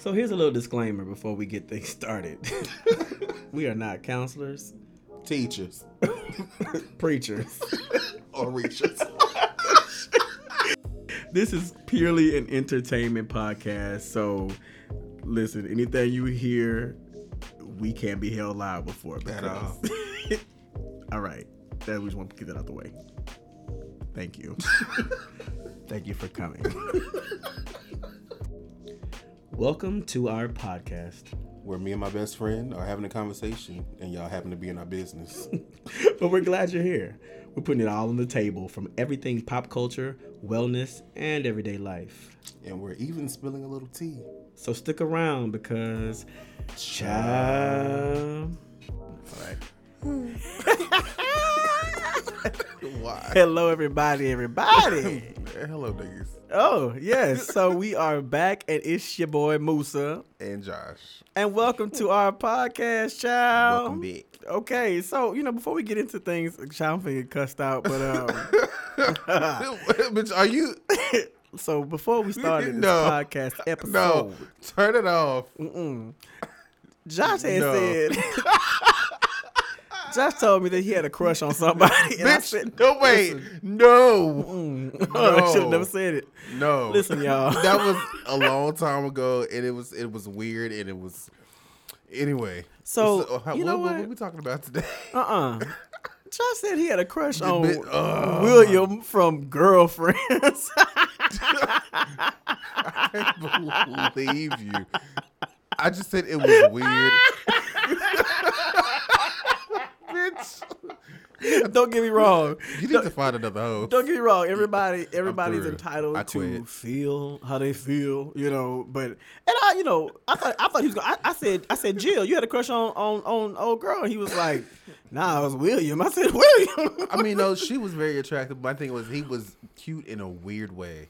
So here's a little disclaimer before we get things started. we are not counselors, Teachers preachers. or reachers. This is purely an entertainment podcast. So listen, anything you hear, we can't be held liable for it. At because- all right. That we just want to get that out the way. Thank you. Thank you for coming. Welcome to our podcast. Where me and my best friend are having a conversation and y'all happen to be in our business. but we're glad you're here. We're putting it all on the table from everything pop culture, wellness, and everyday life. And we're even spilling a little tea. So stick around because child. All right. Why? Hello, everybody, everybody. Hello, niggas. oh, yes. So we are back, and it's your boy Musa. And Josh. And welcome to our podcast, child. Welcome back. Okay, so, you know, before we get into things, child, I'm finna get cussed out, but, um, Bitch, are you? so before we started this podcast episode, No. Turn it off. Mm-mm. Josh had No. said. Josh told me that he had a crush on somebody, and I Bitch, said, no, wait. No. mm, I should have never said it. No. Listen, y'all. that was a long time ago, and it was it was weird, and it was. Anyway. So, how- you know what, what? what we talking about today? Uh-uh. Josh said he had a crush on bit- oh. William from Girlfriends. I can't believe you. I just said it was weird. Bitch, Don't get me wrong. you need to find another hoe. Don't get me wrong. Everybody, everybody's entitled to feel how they feel, you know. But and I, you know, I thought I thought he was. Going, I, I said, I said, Jill, you had a crush on on on old girl, and he was like, Nah, it was William. I said, William. I mean, no, she was very attractive. My thing was he was cute in a weird way.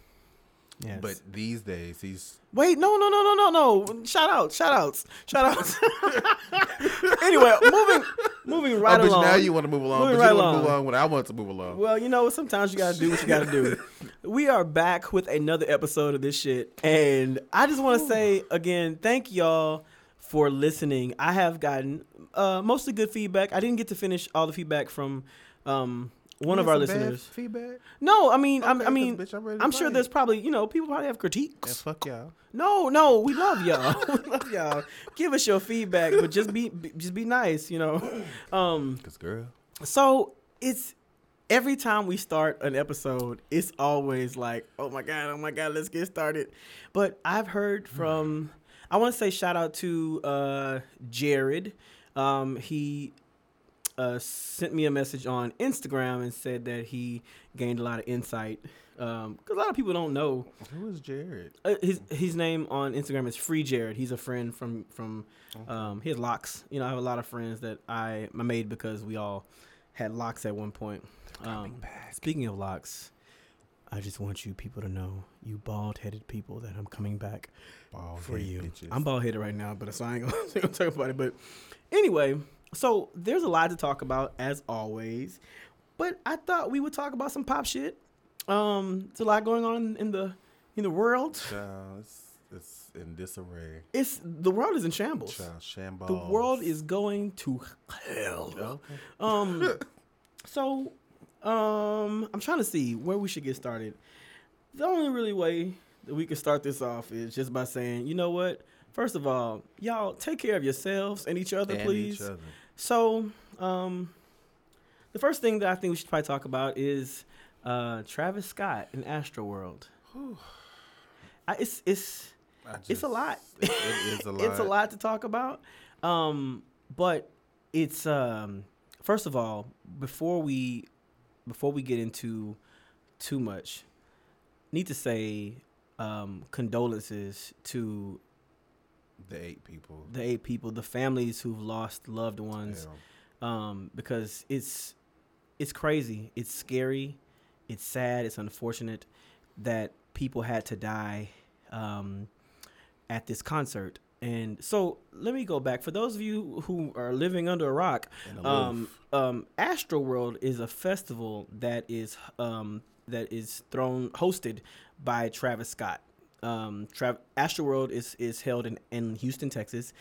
Yes. But these days, he's Wait, no, no, no, no, no, no. Shout out, shout outs, shout outs. anyway, moving, moving right oh, along. now you want to move along. Moving But right you want to move along when I want to move along. Well, you know, sometimes you gotta do what you gotta do. we are back with another episode of this shit, and I just want to say again, thank y'all for listening. I have gotten uh, mostly good feedback. I didn't get to finish all the feedback from um, one of our listeners. Feedback. No, I mean, I'm, Okay, I mean, bitch, I'm I'm sure there's probably you know people probably have Yeah, critiques. fuck y'all. No, no, we love y'all. we love y'all. Give us your feedback, but just be, be just be nice, you know. Um, Cause girl, so it's every time we start an episode, it's always like, oh my god, oh my god, let's get started. But I've heard from, I want to say shout out to uh, Jared. Um, he uh, sent me a message on Instagram and said that he gained a lot of insight. Because a lot of people don't know who is Jared? uh, his his name on Instagram is Free Jared. He's a friend from from um, he has locks. You know, I have a lot of friends that I I made because we all had locks at one point. Um, speaking of locks, I just want you people to know, you bald headed people, that I'm coming back Bald for you. bitches. I'm bald headed right now, but so I ain't gonna, I ain't gonna talk about it. But anyway, so there's a lot to talk about as always. But I thought we would talk about some pop shit. Um, there's a lot going on in the in the world. Child, it's, it's in disarray. It's the world is in shambles. Child, shambles. The world is going to hell. Okay. Um, so, um, I'm trying to see where we should get started. The only really way that we can start this off is just by saying, you know what? First of all, y'all take care of yourselves and each other, And please. each other. So, um, the first thing that I think we should probably talk about is uh, Travis Scott in Astroworld. I, it's it's I it's a lot. It, it is a lot. it's a lot to talk about. Um, but it's um, first of all, before we before we get into too much, need to say um, condolences to The eight people. the eight people, the families who've lost loved ones, um, because it's it's crazy, it's scary, it's sad, it's unfortunate that people had to die um, at this concert. And so let me go back for those of you who are living under a rock. Um, um, Astroworld is a festival that is um, that is thrown hosted by Travis Scott. Um, Tra- Astroworld is is held in in Houston, Texas.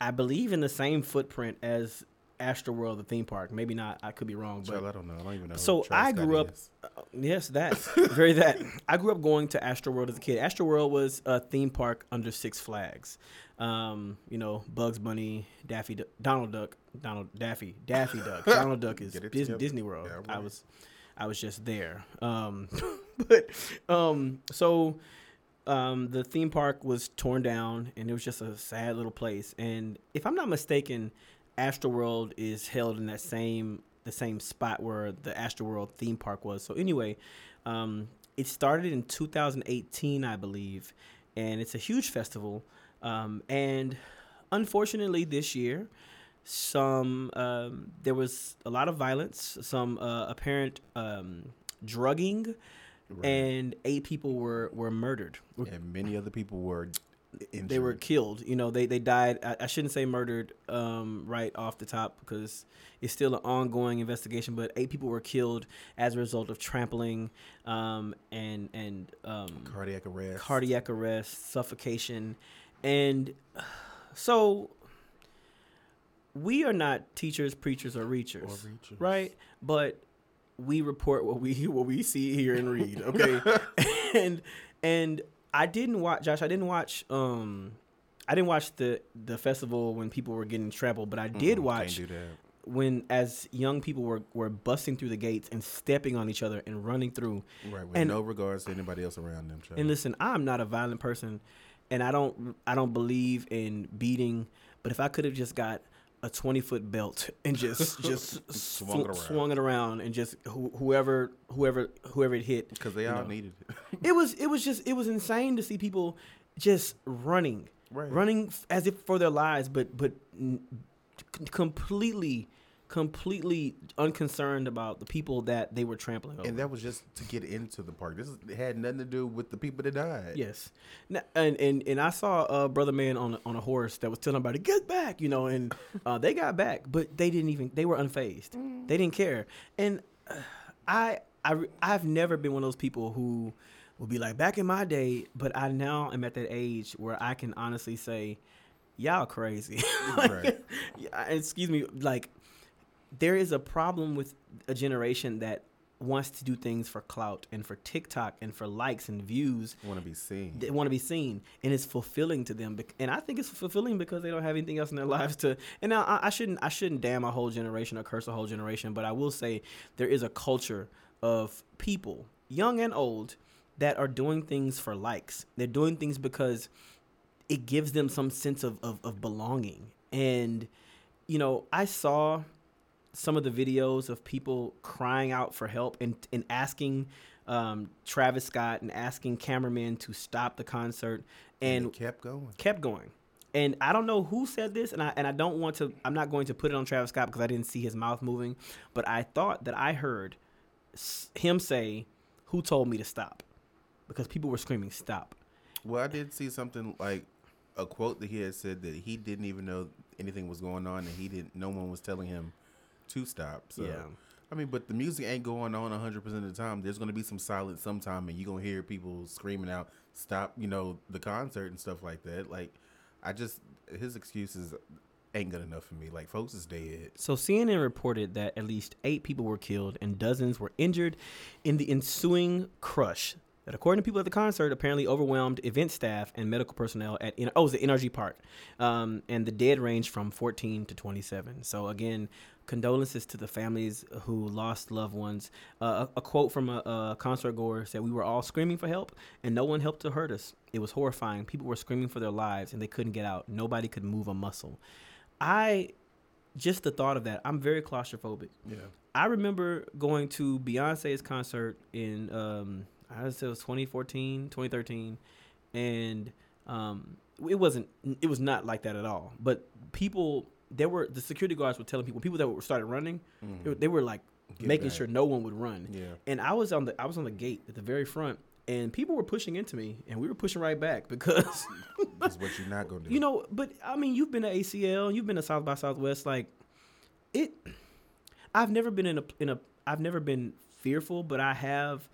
I believe in the same footprint as Astroworld, the theme park. Maybe not. I could be wrong, but Child, I don't know. I don't even know. So I grew up- Uh, yes, that very that. I grew up going to Astroworld as a kid. Astroworld was a theme park under Six Flags. Um, you know, Bugs Bunny, Daffy, Duck, Donald Duck, Donald Daffy, Daffy Duck. Donald Duck is Dis- Disney World. Yeah, I was, I was just there. Um, but um, so um, the theme park was torn down, and it was just a sad little place. And if I'm not mistaken, Astroworld is held in that same the same spot where the Astroworld theme park was. So anyway, um, it started in 2018, I believe, and it's a huge festival. Um, and unfortunately, this year, some um, there was a lot of violence, some uh, apparent um, drugging, Right. and eight people were were murdered. and many other people were injured. They were killed. You know, they they died. I, I shouldn't say murdered um, right off the top because it's still an ongoing investigation. But eight people were killed as a result of trampling um, and and um, cardiac arrest. cardiac arrest, suffocation, and so we are not teachers, preachers, or or reachers, reachers. right? But we report what we what we see, here and read. Okay, and and I didn't watch Josh. I didn't watch. Um, I didn't watch the the festival when people were getting trampled, but I did Mm-mm, watch when as young people were were busting through the gates and stepping on each other and running through. Right, with and- no regards to anybody else around them. child. And listen, I'm not a violent person, and I don't I don't believe in beating. But if I could have just got a 20 foot belt and just just Swung swung, it around. swung it around and just who, whoever whoever whoever it hit, because they all know. needed it. it was it was just it was insane to see people just running, right. running as if for their lives, but but n- completely completely unconcerned about the people that they were trampling over. And that was just to get into the park. This is, had nothing to do with the people that died. Yes, and and and I saw a brother man on a, on a horse that was telling everybody get back, you know, and uh, they got back, but they didn't even they were unfazed. They didn't care, and uh, I I I've never been one of those people who will be like back in my day, but I now am at that age where I can honestly say, y'all crazy. Right. yeah, excuse me, like there is a problem with a generation that wants to do things for clout and for TikTok and for likes and views Want to be seen. they want to be seen and it's fulfilling to them and i think it's fulfilling because they don't have anything else in their lives to and now I, I shouldn't i shouldn't damn a whole generation or curse a whole generation but i will say there is a culture of people young and old that are doing things for likes they're doing things because it gives them some sense of, of, of belonging and you know i saw some of the videos of people crying out for help and, and asking um, Travis Scott and asking cameramen to stop the concert and and kept going. kept going. And I don't know who said this, and I and I don't want to. I'm not going to put it on Travis Scott because I didn't see his mouth moving, but I thought that I heard him say, "Who told me to stop?" Because people were screaming, "Stop!" Well, I did see something like a quote that he had said that he didn't even know anything was going on, and he didn't. No one was telling him to stop. So, Yeah. I mean, but the music ain't going on 100 percent of the time. There's gonna be some silence sometime, and you're gonna hear people screaming out, "Stop!" You know, the concert and stuff like that. Like, I just his excuses ain't good enough for me. Like, folks is dead. So CNN reported that at least eight people were killed and dozens were injured in the ensuing crush. That, according to people at the concert, apparently overwhelmed event staff and medical personnel at oh, it was the NRG Park, um, and the dead ranged from 14 to 27. So again, condolences to the families who lost loved ones. Uh, a, a quote from a, a concert goer said, "We were all screaming for help, and no one helped to hurt us. It was horrifying. People were screaming for their lives, and they couldn't get out. Nobody could move a muscle." I just the thought of that. I'm very claustrophobic. Yeah. I remember going to Beyonce's concert in um I would say it was 2014, 2013 and um it wasn't it was not like that at all. But people there were the security guards were telling people people that were started running, mm-hmm. they, were, they were like Get making back. sure no one would run. Yeah. And I was on the I was on the gate at the very front and people were pushing into me and we were pushing right back because That's what you're not gonna do. you know, but I mean, you've been to ACL, you've been to South by Southwest. Like, it. I've never been in a in a. I've never been fearful, but I have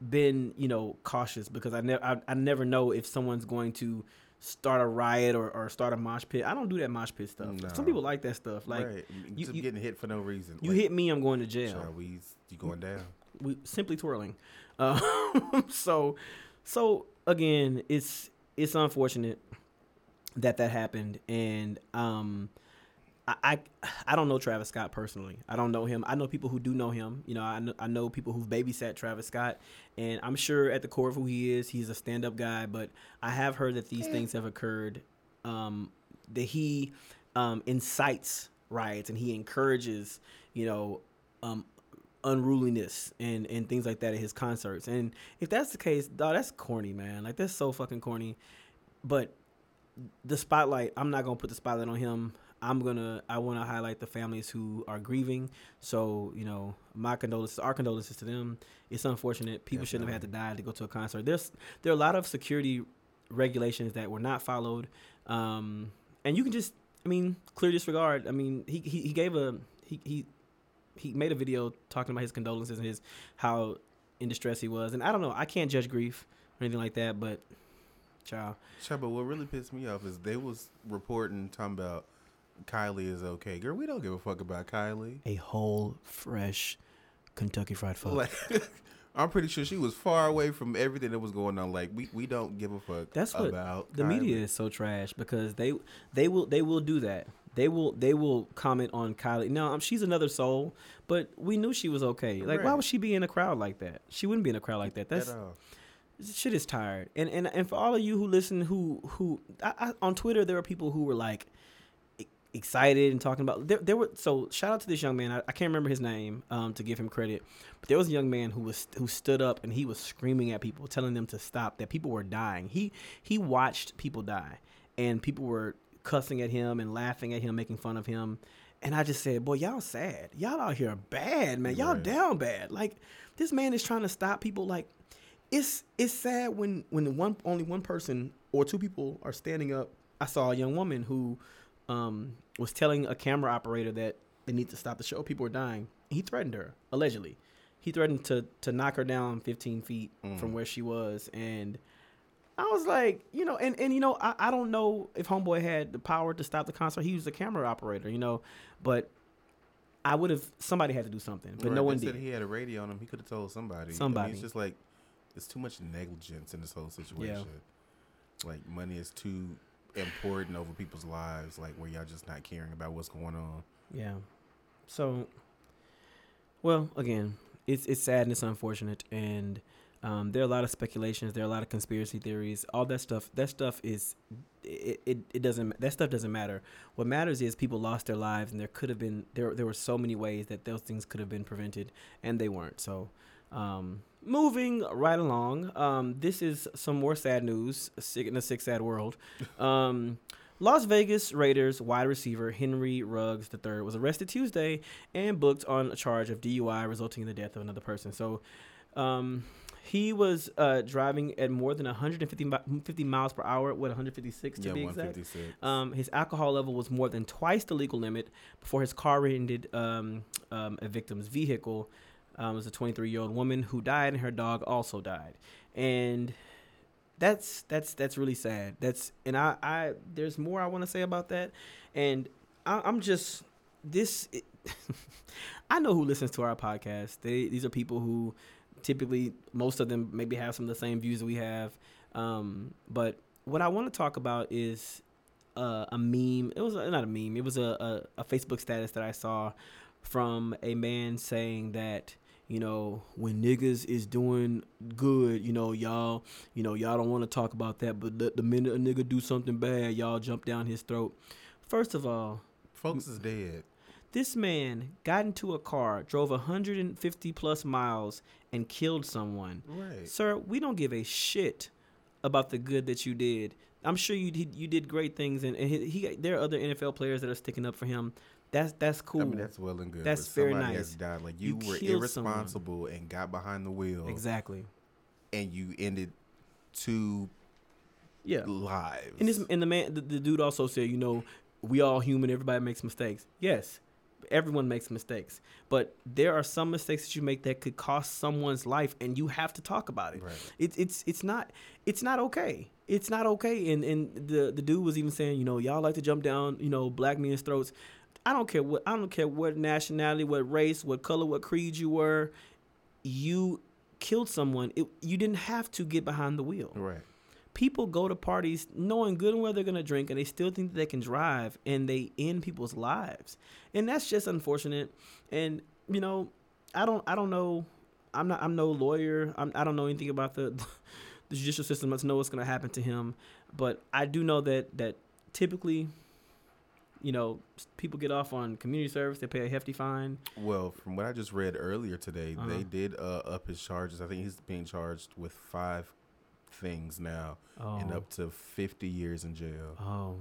been you know cautious because I never I, I never know if someone's going to start a riot or, or start a mosh pit. I don't do that mosh pit stuff. No. Some people like that stuff. Like right. you- you- getting hit for no reason. you Like, hit me, I'm going to jail. Child, you going down? we simply twirling. Uh, so, so again, it's it's unfortunate that that happened, and um, I, I I don't know Travis Scott personally. I don't know him. I know people who do know him. You know, I know, I know people who've babysat Travis Scott, and I'm sure at the core of who he is, he's a stand up guy. But I have heard that these things have occurred. Um, that he um, incites riots and he encourages, you know, um, unruliness and and things like that at his concerts. And if that's the case, dog, that's corny, man. Like that's so fucking corny. But the spotlight, I'm not gonna put the spotlight on him. I'm gonna I want to highlight the families who are grieving. So you know, my condolences, our condolences to them. It's unfortunate. People shouldn't have had to die to go to a concert. There's there are a lot of security regulations that were not followed, um, and you can just I mean clear disregard. I mean he he, he gave a he he he made a video talking about his condolences and his how in distress he was. And I don't know, I can't judge grief or anything like that, but child, Child, but what really pissed me off is they was reporting talking about Kylie is okay. Girl, we don't give a fuck about Kylie. a whole fresh Kentucky Fried Fuck. Like, I'm pretty sure she was far away from everything that was going on. Like, we, we don't give a fuck That's what about the Kylie. media is so trash because they they will they will do that. They will they will comment on Kylie. No, um, she's another soul, but we knew she was okay. Like, why Right. would she be in a crowd like that? She wouldn't be in a crowd like that. That's At shit is tired. And and and for all of you who listen, who who I, I, on Twitter, there are people who were like excited and talking about. There, there were so shout out to this young man. I, I can't remember his name um, to give him credit, but there was a young man who was who stood up and he was screaming at people, telling them to stop. That people were dying. He he watched people die, and people were cussing at him and laughing at him, making fun of him. And I just said, boy, y'all sad. Y'all out here bad, man. Y'all Right. down bad. Like this man is trying to stop people. Like it's it's sad when when the one only one person or two people are standing up. I saw a young woman who um, was telling a camera operator that they need to stop the show. People are dying. He threatened her allegedly. He threatened to to knock her down 15 feet from Mm. where she was, and I was like, you know, and and you know, I, I don't know if Homeboy had the power to stop the concert. He was a camera operator, you know, but I would have. Somebody had to do something, but Right, no they one said did. He had a radio on him. He could have told somebody. I mean, Somebody. it's just like it's too much negligence in this whole situation. Like money is too important over people's lives. Like where y'all just not caring about what's going on. Yeah. So, well, again, it's it's sad and it's unfortunate, and um, there are a lot of speculations. There are a lot of conspiracy theories. All that stuff. That stuff is. It, it, it doesn't that stuff doesn't matter. What matters is people lost their lives and there could have been there there were so many ways that those things could have been prevented and they weren't. So um, moving right along, um, this is some more sad news sick- in a sick sad world. Um, Las Vegas Raiders wide receiver Henry Ruggs III was arrested Tuesday and booked on a charge of DUI resulting in the death of another person. So um, he was uh, driving at more than 150 mi- 50 miles per hour, what 156 to yeah, be exact. Um, his alcohol level was more than twice the legal limit before his car rear-ended um, um, a victim's vehicle. Um, was a 23-year-old woman who died, and her dog also died. And that's that's that's really sad. That's and I I there's more I want to say about that, and I, I'm just this. It, I know who listens to our podcast. They these are people who typically most of them maybe have some of the same views that we have. Um, but what I want to talk about is uh, a meme. It was not a meme. It was a, a, a Facebook status that I saw from a man saying that you know when niggas is doing good, you know y'all, you know y'all don't want to talk about that, but the, the minute a nigga do something bad, y'all jump down his throat. First of all, Folks is dead. this man got into a car, drove 150 plus miles, and killed someone. Right. Sir, we don't give a shit about the good that you did. I'm sure you did, you did great things, and, and he, he there are other NFL players that are sticking up for him. That's that's cool. I mean, that's well and good. That's very nice. Died. Like You you, were killed someone. irresponsible and got behind the wheel, exactly. and you ended two Yeah. lives. And this and the man, the, the dude also said, you know, we all human. Everybody makes mistakes. Yes, everyone makes mistakes, but there are some mistakes that you make that could cost someone's life, and you have to talk about it. Right. It's it's it's not it's not okay. It's not okay. And and the the dude was even saying, you know, y'all like to jump down, you know, black men's throats. I don't care what I don't care what nationality, what race, what color, what creed you were. You killed someone. It, you didn't have to get behind the wheel Right. people go to parties knowing good and well they're going to drink and they still think that they can drive and they end people's lives and that's just unfortunate and you know i don't i don't know i'm not i'm no lawyer I'm, i don't know anything about the the judicial system let's know what's going to happen to him but i do know that that typically you know people get off on community service they pay a hefty fine Well, from what I just read earlier today, Uh-huh. they did uh, up his charges. I think he's being charged with five things now oh and up to 50 years in jail. oh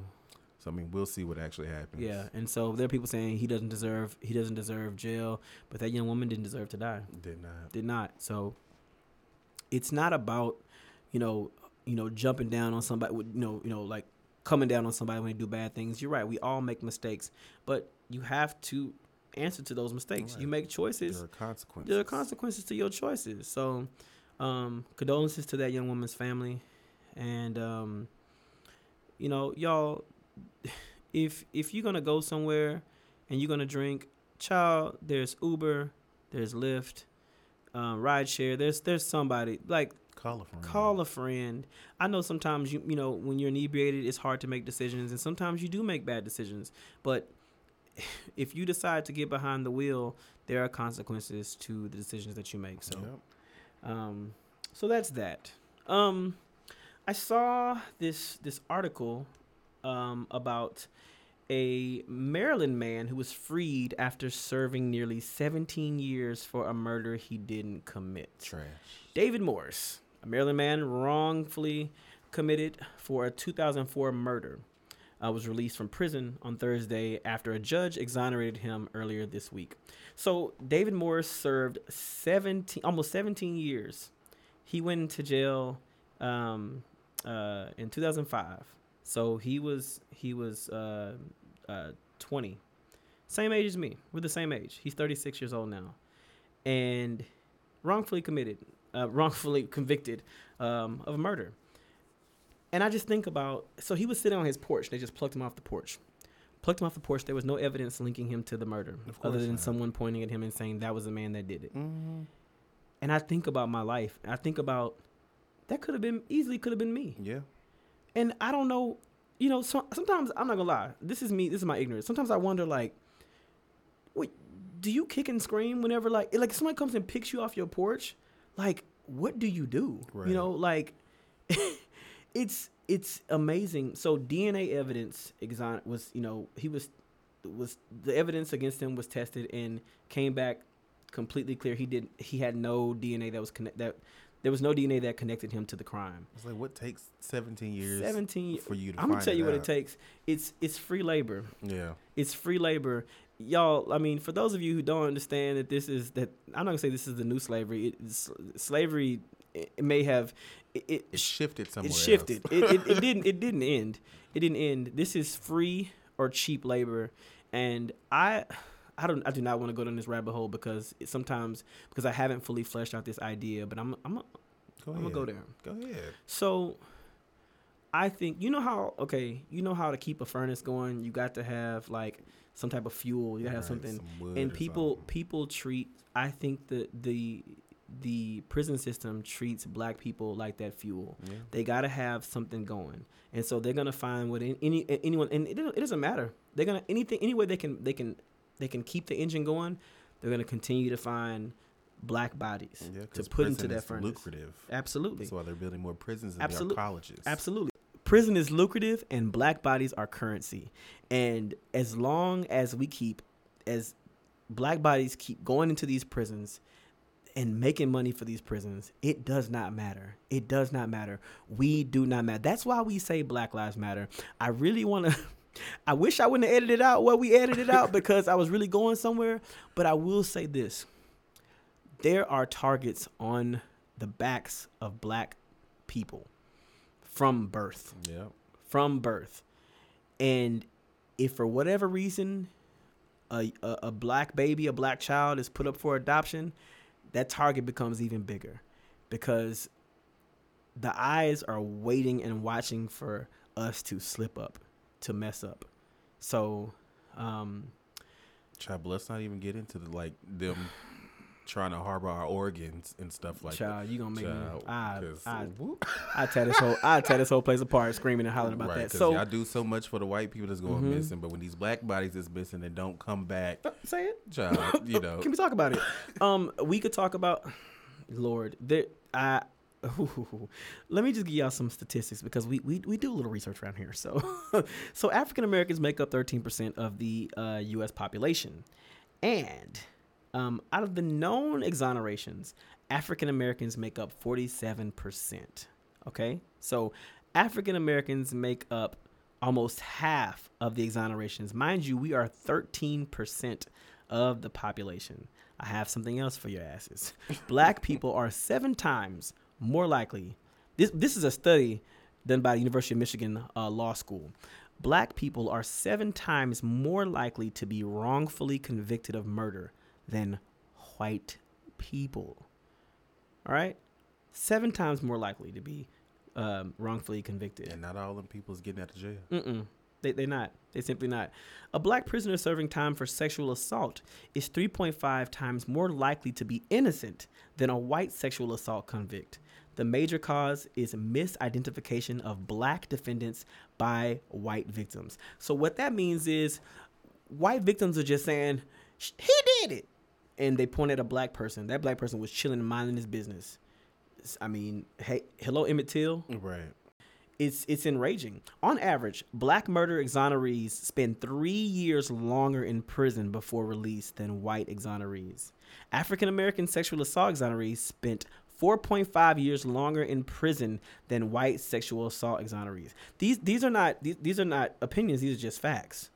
So I mean, we'll see what actually happens. yeah and so there are people saying he doesn't deserve he doesn't deserve jail but that young woman didn't deserve to die Did not. did not. So it's not about you know you know jumping down on somebody with you know you know like coming down on somebody when they do bad things. You're right. We all make mistakes, but you have to answer to those mistakes. You make choices. There are consequences. There are consequences to your choices. So um, condolences to that young woman's family, and um, you know y'all, if if you're gonna go somewhere and you're gonna drink, child, there's Uber, there's Lyft, um, rideshare. There's there's somebody like Call a friend. call a friend. I know sometimes you you know when you're inebriated, it's hard to make decisions, and sometimes you do make bad decisions. But if you decide to get behind the wheel, there are consequences to the decisions that you make. So, Yep. um, so that's that. Um, I saw this this article um, about a Maryland man who was freed after serving nearly 17 years for a murder he didn't commit. Trash. David Morris, a Maryland man wrongfully committed for a 2004 murder, uh, was released from prison on Thursday after a judge exonerated him earlier this week. So David Morris served 17, almost 17 years. He went into jail um, uh, in 2005. So he was he was uh, uh, 20, same age as me. We're the same age. He's 36 years old now, and wrongfully committed, uh, wrongfully convicted um, of murder. And I just think about so he was sitting on his porch. They just plucked him off the porch. Plucked him off the porch. There was no evidence linking him to the murder, Of other than not. someone pointing at him and saying that was the man that did it. Mm-hmm. And I think about my life. I think about that could have been easily could have been me. Yeah. And I don't know, you know, so, sometimes I'm not gonna lie. This is me. This is my ignorance. Sometimes I wonder, like, wait, do you kick and scream whenever, like, like somebody comes and picks you off your porch? Like, what do you do? Right. You know, like, it's it's amazing. So DNA evidence exon was, you know, he was was the evidence against him was tested and came back completely clear. He did he had no DNA that was connect that there was no DNA that connected him to the crime. It's like what takes 17 years 17 for you to I'm gonna tell you what it takes. It's it's free labor. Yeah. It's free labor. Y'all, I mean, for those of you who don't understand that this is that I'm not gonna say this is the new slavery. It's- slavery it may have it, it, shifted somewhere. it shifted. it, it, it didn't it didn't end. It didn't end. This is free or cheap labor, and I. I don't. I do not want to go down this rabbit hole because it, sometimes because I haven't fully fleshed out this idea. But I'm I'm Go I'm gonna go there. Go ahead. So I think you know how okay, you know how to keep a furnace going, you got to have like some type of fuel, you gotta have something. some And people something. people treat I think that the the prison system treats black people like that fuel. Yeah. They got to have something going, and so they're gonna find what any, any anyone and it, doesn't- it doesn't matter. They're gonna anything any way they can they can they can keep the engine going. They're gonna continue to find black bodies Yeah, to put into that furnace. lucrative. Absolutely. That's why they're building more prisons than Absolute- they are colleges. Absolutely. Prison is lucrative and black bodies are currency. And as long as we keep as black bodies keep going into these prisons and making money for these prisons, it does not matter. It does not matter. We do not matter. That's why we say Black Lives Matter. I really want to I wish I wouldn't have edited out what we edited out because I was really going somewhere, but I will say this. There are targets on the backs of black people from birth Yeah. from birth. And if for whatever reason a, a a black baby, a black child is put up for adoption, that target becomes even bigger because the eyes are waiting and watching for us to slip up, to mess up. So, um, Child, but let's not even get into the like them trying to harbor our organs and stuff like child, you gonna make Child, me. I, I. I tear this whole, I tear this whole place apart, screaming and hollering about right, that. So, y'all do so much for the white people that's going Mhm. missing, but when these black bodies is missing and don't come back, say it. child, you know, Can we talk about it? Um, we could talk about, Lord, there. I. let me just give y'all some statistics because we, we, we do a little research around here. So, so African Americans make up 13% of the uh, U.S. population, and um, out of the known exonerations, African Americans make up 47%. Okay, so African Americans make up almost half of the exonerations. Mind you, we are 13% of the population. I have something else for your asses. Black people are seven times more likely. This this is a study done by the University of Michigan uh, Law School. Black people are seven times more likely to be wrongfully convicted of murder than white people. All right, seven times more likely to be um, wrongfully convicted. and not all them people's getting out of jail. Mm-mm. They, they're not. They simply not. A black prisoner serving time for sexual assault is 3.5 times more likely to be innocent than a white sexual assault convict. The major cause is misidentification of black defendants by white victims. So, what that means is white victims are just saying, "Sh- he did it. And they point at a black person. That black person was chilling and minding his business. I mean, hey, hello, Emmett Till Right. it's it's enraging. On average, black murder exonerees spend three years longer in prison before release than white exonerees. African American sexual assault exonerees spent 4.5 years longer in prison than white sexual assault exonerees. These these are not these, these are not opinions. These are just facts,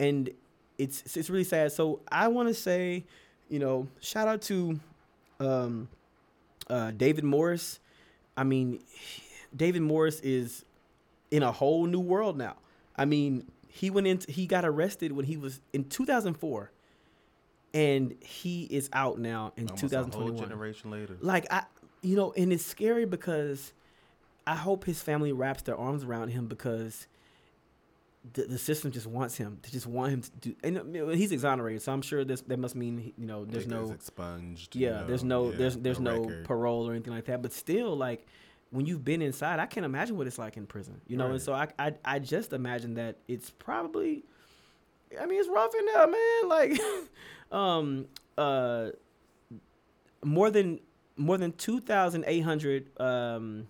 and it's it's really sad. So I want to say, you know, shout out to um, uh, David Morris. I mean, David Morris is in a whole new world now. I mean, he went into he got arrested when he was in 2004, and he is out now in Almost a whole 2021. generation later. Like I, you know, and it's scary because I hope his family wraps their arms around him because the, the system just wants him to just want him to do. And he's exonerated, so I'm sure this that must mean you know there's no expunged. you yeah, there's no yeah, there's there's no, record. parole or anything like that. But still, like when you've been inside, I can't imagine what it's like in prison. You know, and so I, I I just imagine that it's probably, I mean, it's rough in there, man. Like, um, uh, more than more than two thousand eight hundred um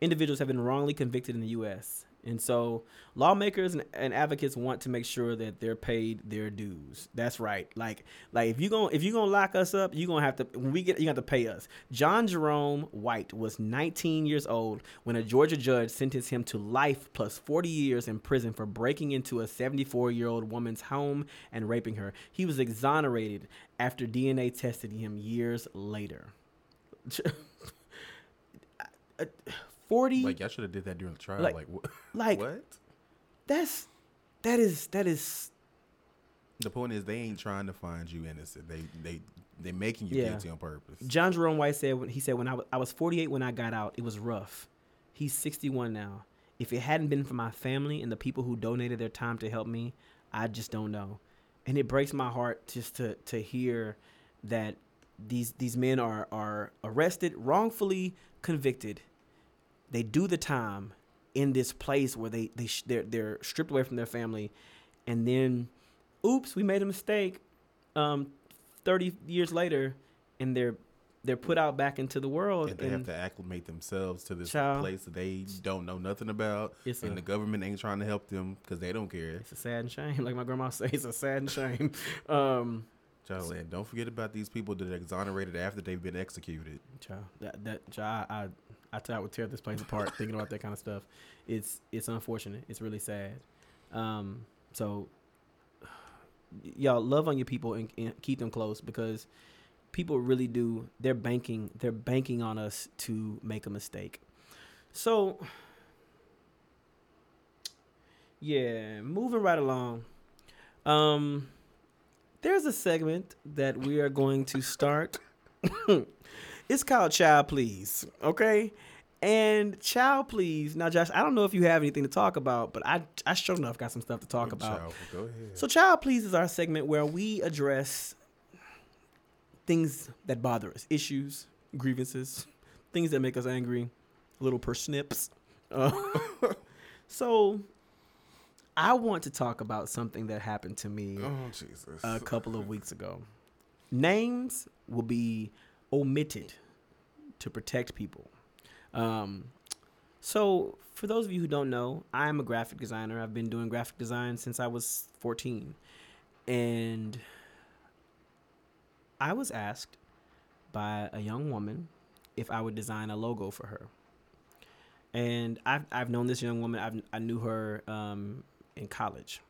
individuals have been wrongly convicted in the U.S. And so lawmakers and, and advocates want to make sure that they're paid their dues. That's right. Like like if you going if you're gonna lock us up, you're gonna have to when we get you have to pay us. John Jerome White was 19 years old when a Georgia judge sentenced him to life plus 40 years in prison for breaking into a 74 year old woman's home and raping her. He was exonerated after DNA tested him years later. 40 Like y'all should have did that during the trial. Like- Like, what? like what? that's that is that is The point is they ain't trying to find you innocent. They they they making you Yeah. guilty on purpose. John Jerome White said when he said when I was, I was 48 when I got out, it was rough. He's 61 now. If it hadn't been for my family and the people who donated their time to help me, I just don't know. And it breaks my heart just to to hear that these these men are are arrested, wrongfully convicted. They do the time in this place where they they sh- they're they're stripped away from their family, and then, oops, we made a mistake. Um, thirty years later, and they're they're put out back into the world, and they and have to acclimate themselves to this Child. place that they don't know nothing about, and a the government ain't trying to help them because they don't care. it's a sad and shame. Like my grandma says, it's a sad and shame. Um, Child, and don't forget about these people that are exonerated after they've been executed. child, that that child, I I I would tear this place apart thinking about that kind of stuff. It's it's unfortunate. It's really sad. Um, so y'all love on your people and, and keep them close because people really do. They're banking. They're banking on us to make a mistake. So yeah, moving right along. Um, there's a segment that we are going to start. it's called Child Please, okay? And Child Please. Now, Josh, I don't know if you have anything to talk about, but I, I sure enough got some stuff to talk about. Child, Go ahead. So, Child Please is our segment where we address things that bother us, issues, grievances, things that make us angry, little persnips. Uh, so, I want to talk about something that happened to me oh Jesus. a couple of weeks ago. Names will be omitted to protect people. Um, so, for those of you who don't know, I'm a graphic designer. I've been doing graphic design since I was 14. And I was asked by a young woman if I would design a logo for her. And I've, I've known this young woman, I've, I knew her um, in college.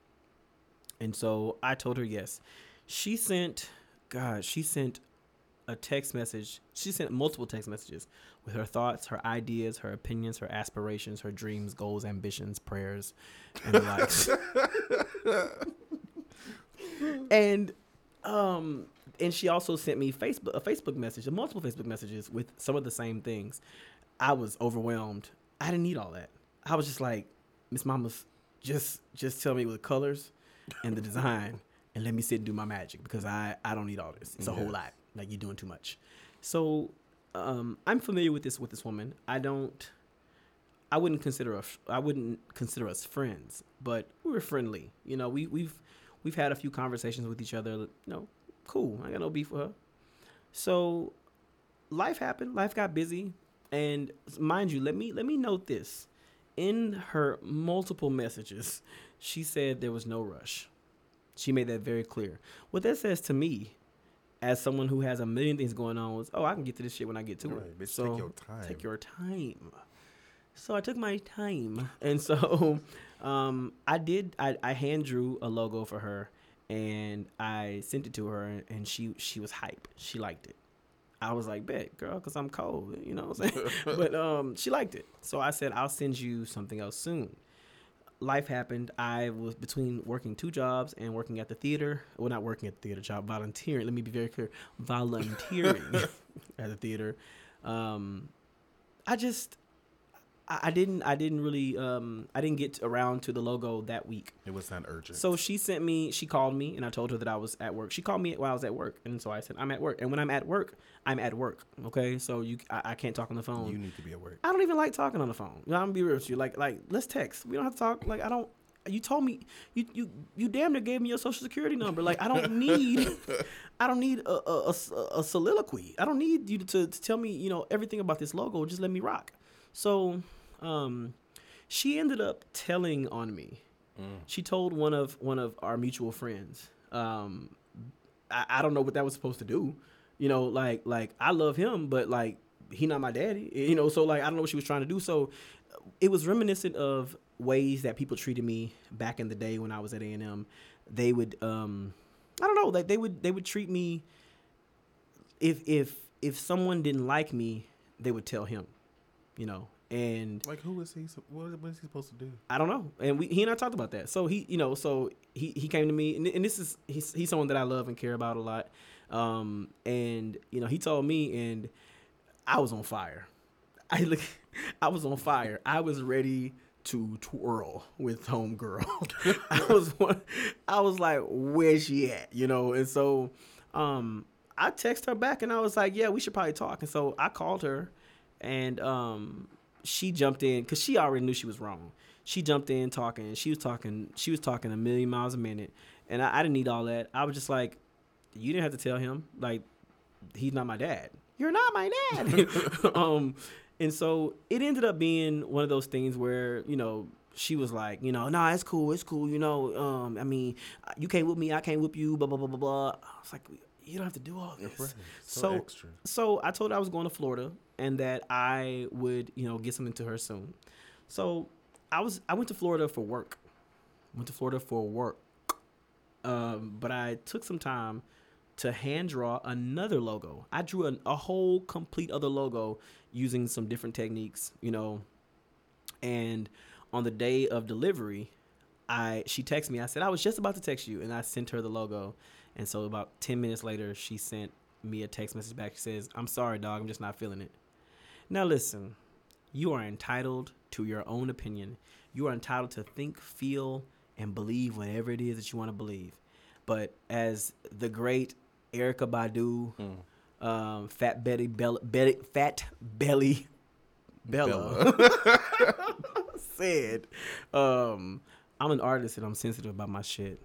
And so I told her yes. She sent, God, she sent a text message. She sent multiple text messages with her thoughts, her ideas, her opinions, her aspirations, her dreams, goals, ambitions, prayers, and the likes. and um and she also sent me Facebook a Facebook message, multiple Facebook messages with some of the same things. I was overwhelmed. I didn't need all that. I was just like, Miss Mama's just just tell me with colors and the design and let me sit and do my magic because I I don't need all this. It's a whole lot. Like you're doing too much. So um, I'm familiar with this with this woman. I don't. I wouldn't consider us. I wouldn't consider us friends, but we were friendly. You know, we we've we've had a few conversations with each other. You know, cool. I got no beef with her. So life happened. Life got busy, and mind you, let me let me note this. In her multiple messages, she said there was no rush. She made that very clear. What that says to me, as someone who has a million things going on, was, oh, I can get to this shit when I get to it. bitch, so take your time. Take your time. So I took my time, and so um, I did. I, I hand drew a logo for her, and I sent it to her, and she she was hype. She liked it. I was like, bet, girl, because I'm cold, you know what I'm saying? but um, she liked it. So I said, I'll send you something else soon. Life happened. I was between working two jobs and working at the theater. Well, not working at the theater job, volunteering. Let me be very clear volunteering at the theater. Um, I just, I, didn't, I didn't really, um, I didn't get around to the logo that week. It was not urgent. So she sent me, she called me, and I told her that I was at work. She called me while I was at work, and so I said, "I'm at work." And when I'm at work, I'm at work. Okay, so you, I, I can't talk on the phone. you need to be at work. I don't even like talking on the phone. You know, I'm gonna be real with you. Like, like let's text. We don't have to talk. Like, I don't. You told me you you you damn near gave me your social security number. Like, I don't need. I don't need a, a, a, a soliloquy. I don't need you to, to tell me you know everything about this logo. Just let me rock. So, um, she ended up telling on me. She told one of one of our mutual friends. Um, I, I don't know what that was supposed to do. You know, like like I love him, but like he not my daddy. You know, so like I don't know what she was trying to do. So it was reminiscent of ways that people treated me back in the day when I was at A and M. They would um I don't know, like they would they would treat me if if if someone didn't like me, they would tell him, you know. And Like, who is he? What, what is he supposed to do? I don't know. And we he and I talked about that. So he, you know, so he he came to me and, and this is he's he's someone that I love and care about a lot. Um and you know, he told me and I was on fire. I look I was on fire. I was ready to twirl with homegirl. I was one, I was like, where's she at? You know, and so um I text her back and I was like, yeah, we should probably talk. And so I called her and um she jumped in because she already knew she was wrong. She jumped in talking. She was talking. She was talking a million miles a minute, and I, I didn't need all that. I was just like, you didn't have to tell him. Like, he's not my dad. You're not my dad. um, and so it ended up being one of those things where you know she was like, you know, nah, it's cool, it's cool. You know, um, I mean, you can't whip me, I can't whip you. Blah blah blah blah blah. I was like, you don't have to do all this. Right. So, So-. So I told her I was going to Florida and that I would, you know, get something to her soon. So I was I went to Florida for work. Went to Florida for work. Um, but I took some time to hand draw another logo. I drew an, a whole complete other logo using some different techniques, you know. And on the day of delivery, I she texted me. I said I was just about to text you, and I sent her the logo. And so about ten minutes later, she sent me a text message back. She says, "I'm sorry, dog. I'm just not feeling it." Now listen, you are entitled to your own opinion. You are entitled to think, feel, and believe whatever it is that you want to believe. But as the great Erykah Badu, um, Fat Betty, Bella, Betty, Fat Belly, Bella, said, um, "I'm an artist and I'm sensitive about my shit."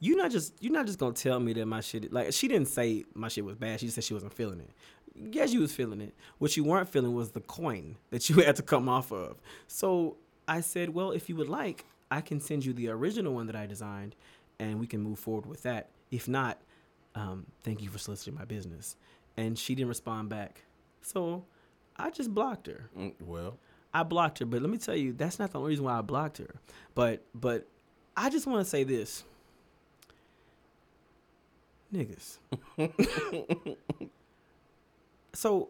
You're not just you're not just gonna tell me that my shit like she didn't say my shit was bad. She just said she wasn't feeling it. Yes, you was feeling it. What you weren't feeling was the coin that you had to come off of. So I said, well, if you would like, I can send you the original one that I designed, and we can move forward with that. If not, um, thank you for soliciting my business. And she didn't respond back. So I just blocked her. Mm, Well, I blocked her, but let me tell you, that's not the only reason why I blocked her. But but I just want to say this. Niggas. so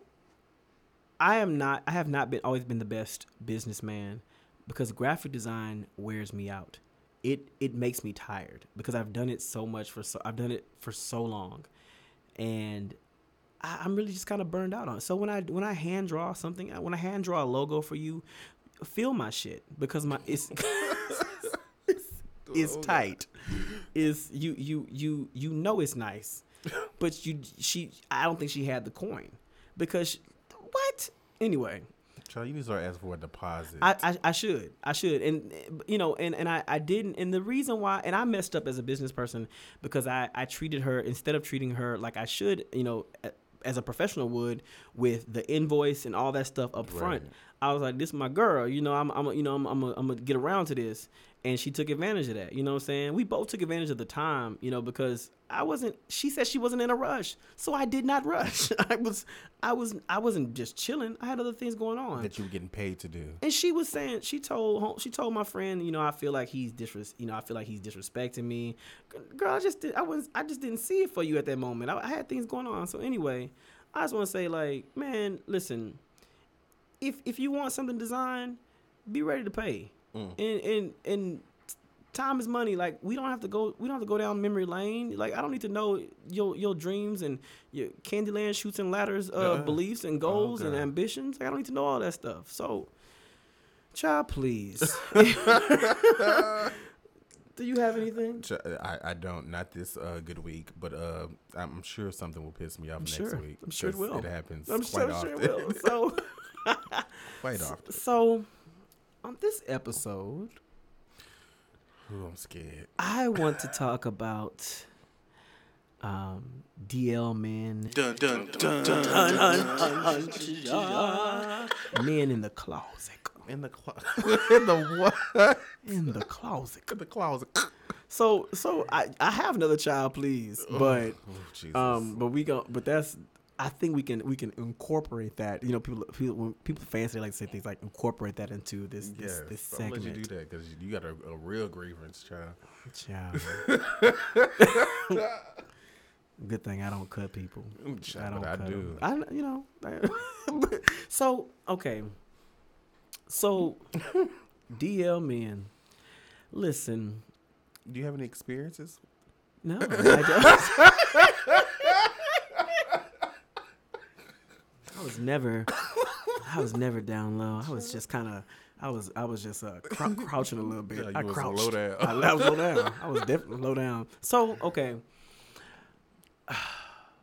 I am not I have not been always been the best businessman because graphic design wears me out. It it makes me tired because I've done it so much for so I've done it for so long. And I, I'm really just kind of burned out on it. So when I when I hand draw something, uh, when I hand draw a logo for you, feel my shit because my it's it's, it's tight. Is you you you you know it's nice, but you she I don't think she had the coin because she- what anyway. child, you need to start asking for a deposit. I, I, I should I should and you know and, and I, I didn't and the reason why and I messed up as a business person because I, I treated her instead of treating her like I should you know as a professional would with the invoice and all that stuff up front Right. I was like this is my girl you know I'm I'm you know I'm I'm a, I'm gonna get around to this and she took advantage of that you know what I'm saying we both took advantage of the time you know because I wasn't she said she wasn't in a rush so I did not rush I was I was I wasn't just chilling I had other things going on that you were getting paid to do. and she was saying she told she told my friend, you know, I feel like he's disres, you know, I feel like he's disrespecting me. Girl, I just did, I was I just didn't see it for you at that moment. I, I had things going on. So anyway, I just want to say like, man, listen, if if you want something designed, be ready to pay. Mm. And and and time is money. Like we don't have to go we don't have to go down memory lane. Like I don't need to know your your dreams and your Candyland Chutes and Ladders uh, Uh, beliefs and goals and ambitions. Like I don't need to know all that stuff. So child, please. Do you have anything? I, I don't not this uh, good week, but uh, I'm sure something will piss me off next sure. week. I'm sure it will. It happens I'm quite often. sure it will. So quite often. so on this episode Ooh, I'm scared. I want to talk about um, DL men, Dun dun dun dun. men in the closet, In the closet. in the what? in the closet. In the closet. So, so I, I have another child, please, but Oh, Jesus. um, but we go, but that's I think we can we can incorporate that. You know, people people when people fancy like to say things like incorporate that into this this, this segment. let you do that because you got a, a real grievance, child. Child. Good thing I don't cut people. Mm, child, I don't I cut do. I you know. So okay. So DL men, listen. Do you have any experiences? No, I don't. I was never. I was never down low. I was just kind of. I was. I was just uh, crou- crouching a little bit. Yeah, I was crouched. low down. I, I was low down. I was definitely low down. So okay.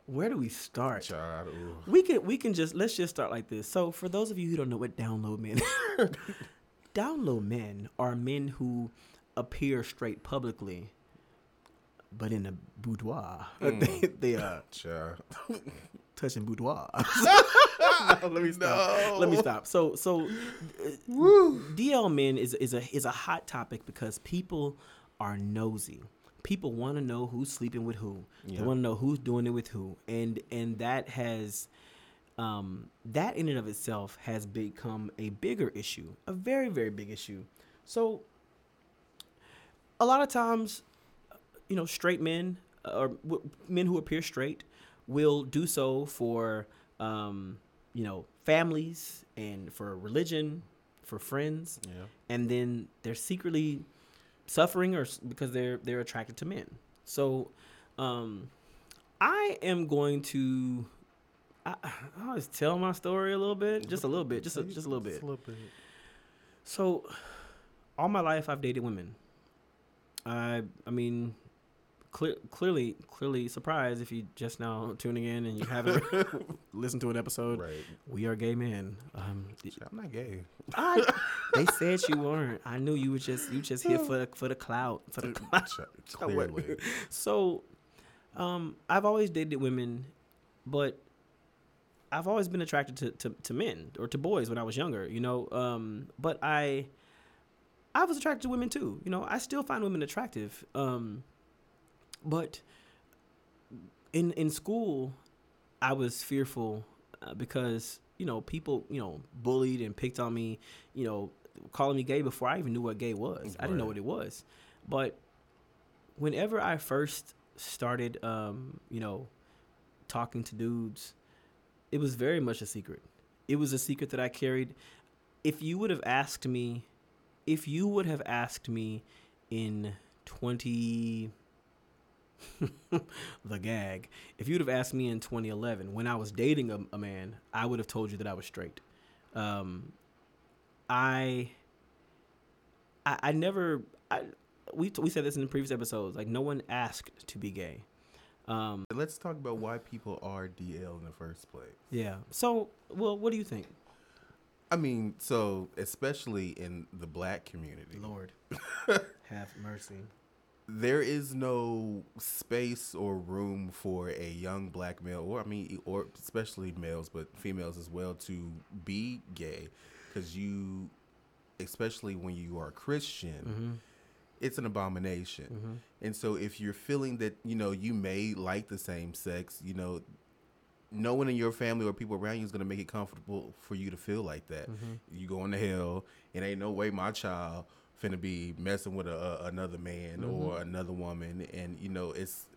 Where do we start? Child. We can we can just let's just start like this. So for those of you who don't know what down low men down low men are men who appear straight publicly, but in a boudoir. they they are child. touching boudoir. No, let me stop. Let me stop. So so uh, DL men is is a is a hot topic because people are nosy. People want to know who's sleeping with who. They want to know who's doing it with who, and and that has um, that in and of itself has become a bigger issue, a very very big issue. So a lot of times, you know, straight men uh, or men who appear straight will do so for um, you know families and for religion, for friends, Yeah. and then they're secretly suffering or because they're they're attracted to men. So, um, I am going to. I, I always tell my story a little bit, just a little bit, just a, just a little bit. Just a little bit. So, all my life I've dated women. I I mean, clear, clearly clearly surprised if you just now tuning in and you haven't listened to an episode. Right. We are gay men. Um, I'm not gay. I, they said you weren't. I knew you were just you just here for the for the clout for the clout. Clearly. So, um, I've always dated women, but I've always been attracted to, to, to men or to boys when I was younger, you know. Um, but I, I was attracted to women too. You know, I still find women attractive. Um, but in in school, I was fearful uh, because you know people you know bullied and picked on me, you know, calling me gay before I even knew what gay was. I didn't know what it was. But whenever I first started, um, you know, talking to dudes, it was very much a secret. It was a secret that I carried. If you would have asked me, if you would have asked me in 20, the gag, if you would have asked me in 2011 when I was dating a, a man, I would have told you that I was straight. Um, I, I, I never, I, we, we said this in the previous episodes, like no one asked to be gay. Um, Let's talk about why people are DL in the first place. yeah. So, well, what do you think? I mean, so especially in the black community, Lord, have mercy. There is no space or room for a young black male, or I mean, or especially males, but females as well, to be gay, because you, especially when you are Christian, Mm-hmm. it's an abomination. And so, if you're feeling that you know you may like the same sex, you know, no one in your family or people around you is gonna make it comfortable for you to feel like that. You going to hell, and ain't no way my child finna be messing with a, a another man or another woman, and you know it's.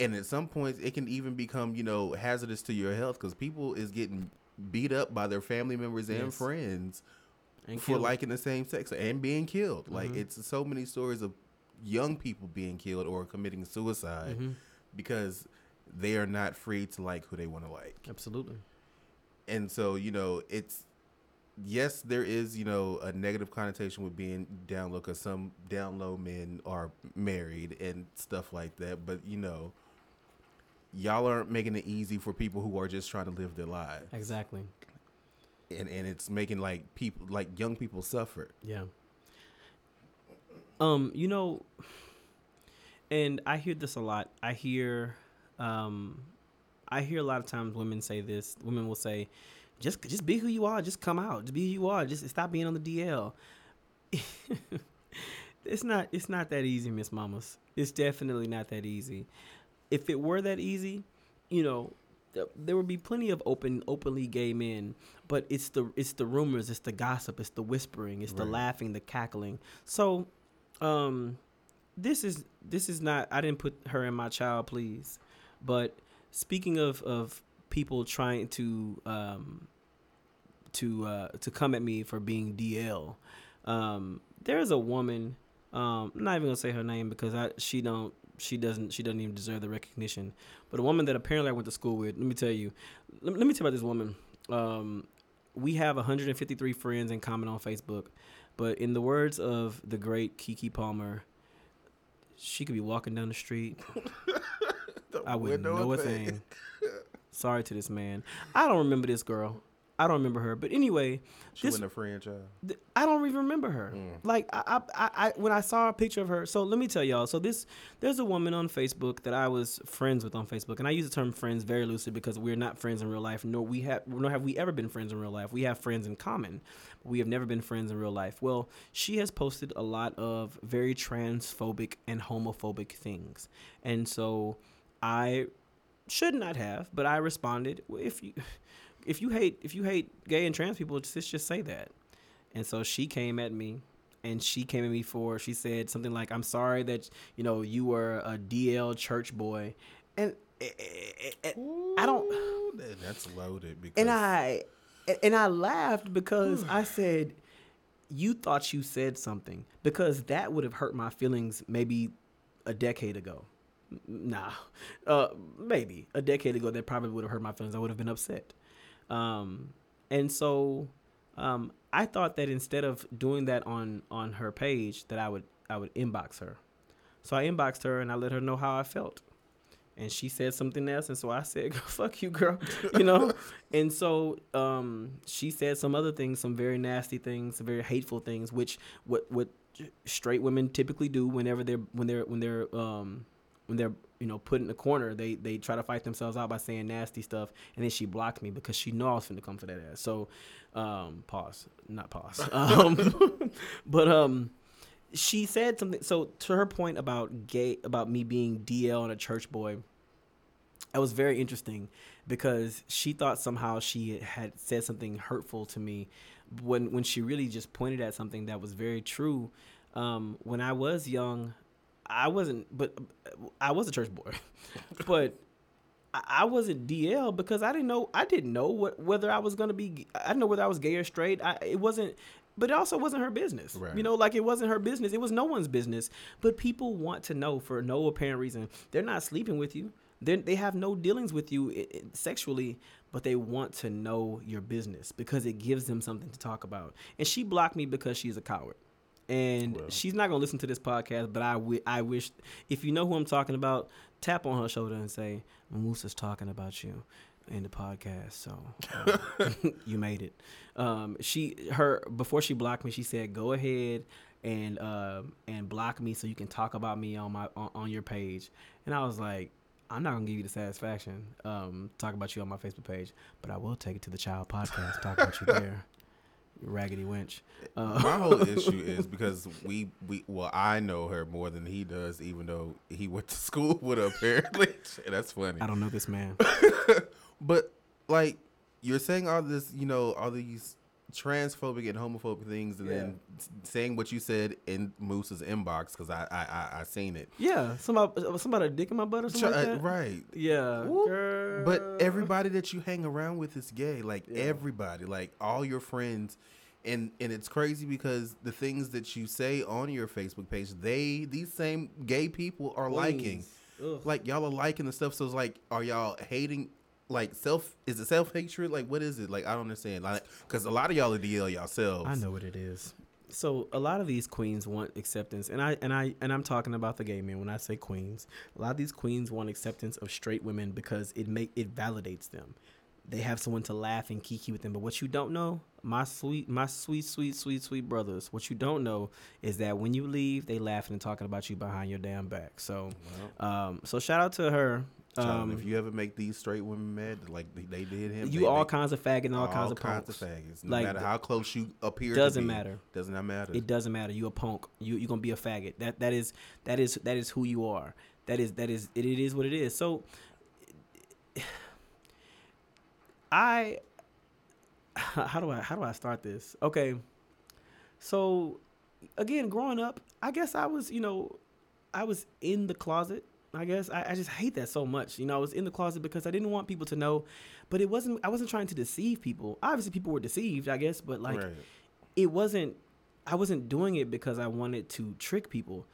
And at some points, it can even become you know hazardous to your health because people is getting beat up by their family members and Yes. friends And for killed. liking the same sex and being killed. Like Mhm. it's so many stories of young people being killed or committing suicide Mhm. because they are not free to like who they want to like. Absolutely. And so, you know, it's yes, there is, you know, a negative connotation with being down low because some down low men are married and stuff like that. But, you know, y'all aren't making it easy for people who are just trying to live their lives. Exactly. And, and it's making like people, like young people suffer. Yeah. Um, you know, and I hear this a lot. I hear, um, I hear a lot of times women say this. Women will say, "Just, just be who you are. Just come out. Just be who you are. Just stop being on the DL." it's not. It's not that easy, Miss Mamas. It's definitely not that easy. If it were that easy, you know, th- there would be plenty of open, openly gay men. But it's the it's the rumors, it's the gossip, it's the whispering, it's the laughing, the cackling. So, um, this is this is not. I didn't put her in my child, please. But speaking of of people trying to um to uh to come at me for being DL, um, there's a woman. Um, I'm not even gonna say her name because I she don't she doesn't she doesn't even deserve the recognition. But a woman that apparently I went to school with. Let me tell you. Let, let me tell you about this woman. Um, we have 153 friends in common on Facebook, but in the words of the great Keke Palmer, she could be walking down the street. I wouldn't know a thing. Sorry to this man. I don't remember this girl. I don't remember her. But anyway, She This- wasn't a friend, child. th- I don't even remember her. Mm. Like I, I, I, I, when I saw a picture of her. So let me tell y'all. So this, there's a woman on Facebook that I was friends with on Facebook, and I use the term friends very loosely because we're not friends in real life. Nor we have, nor have we ever been friends in real life. We have friends in common, but we have never been friends in real life. Well, she has posted a lot of very transphobic and homophobic things, and so I should not have, but I responded. "Well, If you, if you hate, if you hate gay and trans people, just just say that. And so she came at me and she came at me for she said something like I'm sorry that you know you were a DL church boy. And eh, eh, eh, I don't Ooh, That's loaded because and I and I laughed because I said you thought you said something because that would have hurt my feelings maybe a decade ago. Nah, uh, maybe a decade ago that probably would have hurt my feelings. I would have been upset. Um, and so um, I thought that instead of doing that on on her page, that I would I would inbox her. So I inboxed her and I let her know how I felt. And she said something else, and so I said, "Fuck you, girl," you know. and so um, she said some other things, some very nasty things, some very hateful things, which what what straight women typically do whenever they're when they're when they're um, when they're you know put in the corner, they they try to fight themselves out by saying nasty stuff, and then she blocked me because she knew I was finna come for that ass. So, um, pause, not pause. Um, but um, she said something. So to her point about gay, about me being DL and a church boy, it was very interesting because she thought somehow she had said something hurtful to me when when she really just pointed at something that was very true. Um, when I was young, I wasn't, but uh, I was a church boy, but I wasn't DL because I didn't know I didn't know what whether I was gonna be I didn't know whether I was gay or straight. I, it wasn't, but it also wasn't her business. Right. You know, like it wasn't her business. It was no one's business. But people want to know for no apparent reason. They're not sleeping with you. They they have no dealings with you i- i- sexually, but they want to know your business because it gives them something to talk about. And she blocked me because she's a coward. And Well. she's not gonna listen to this podcast, but I I wish if you know who I'm talking about, tap on her shoulder and say, "Musa's talking about you in the podcast, so uh, you made it." Um, she her before she blocked me, she said, "Go ahead and uh, and block me so you can talk about me on my on, on your page." And I was like. I'm not gonna give you the satisfaction, um, talk about you on my Facebook page, but I will take it to the child podcast, talk about you there, raggedy wench. Uh, My whole issue is because we we well I know her more than he does, even though he went to school with her apparently. That's funny. I don't know this man. But like you're saying all this, you know, all these transphobic and homophobic things, and then saying what you said in Musa's inbox because I, I I I seen it. Yeah, somebody somebody a dick in my butt or something Try- like uh, that. right. Yeah. But everybody that you hang around with is gay. Like Yeah. everybody, like all your friends. And and it's crazy because the things that you say on your Facebook page, they these same gay people are liking. Ugh. Like y'all are liking the stuff. So it's like, are y'all hating? Like self? Is it self hatred? Like what is it? Like I don't understand. Like because a lot of y'all are DL yourselves. I know what it is. So a lot of these queens want acceptance, and I and I and I'm talking about the gay men when I say queens. A lot of these queens want acceptance of straight women because it make it validates them. They have someone to laugh and kiki with them. But what you don't know, my sweet, my sweet, sweet, sweet, sweet brothers, what you don't know is that when you leave, they laughing and talking about you behind your damn back. So, Well, um, so shout out to her. Um, if you ever make these straight women mad, like they, they did him, you all kinds of faggot and all, kinds of kinds punks. of faggots. No Like, matter how close you appear, doesn't to be, matter. Doesn't matter? It doesn't matter. You a punk. You you gonna be a faggot. That that is that is that is who you are. That is that is it, it is what it is. So I how do I how do I start this? Okay. So again, growing up, I guess I was, you know, I was in the closet. I guess I, I just hate that so much. You know, I was in the closet because I didn't want people to know, but it wasn't. I wasn't trying to deceive people. Obviously, people were deceived. I guess, but like, right. it wasn't I wasn't doing it because I wanted to trick people.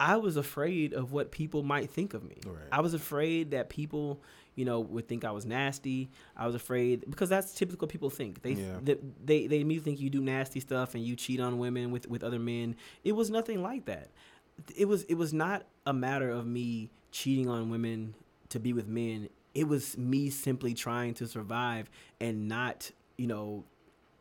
I was afraid of what people might think of me. Right. I was afraid that people, you know, would think I was nasty. I was afraid because that's typical people think. They Yeah. they, they they immediately think you do nasty stuff and you cheat on women with with other men. It was nothing like that. It was it was not a matter of me cheating on women to be with men. It was me simply trying to survive and not, you know,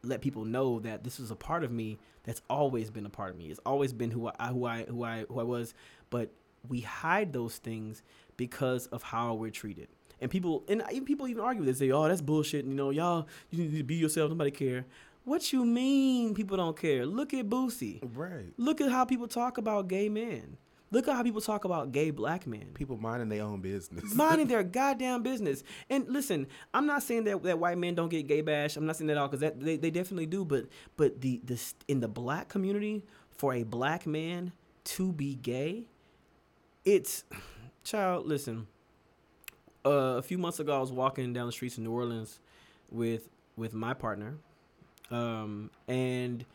let people know that this was a part of me that's always been a part of me. It's always been who I who I who I who I was, but we hide those things because of how we're treated. And people and even people even argue with it, say, "Oh, that's bullshit." And, You know, y'all you need to be yourself. Nobody care. What you mean? People don't care. Look at Boosie. Right. Look at how people talk about gay men. Look at how people talk about gay black men People minding their own business. minding their goddamn business. And listen, I'm not saying that, that white men don't get gay bash. I'm not saying that at all because that they, they definitely do. But but the this in the black community for a black man to be gay, it's child. Listen, uh, a few months ago I was walking down the streets of New Orleans with with my partner, um, and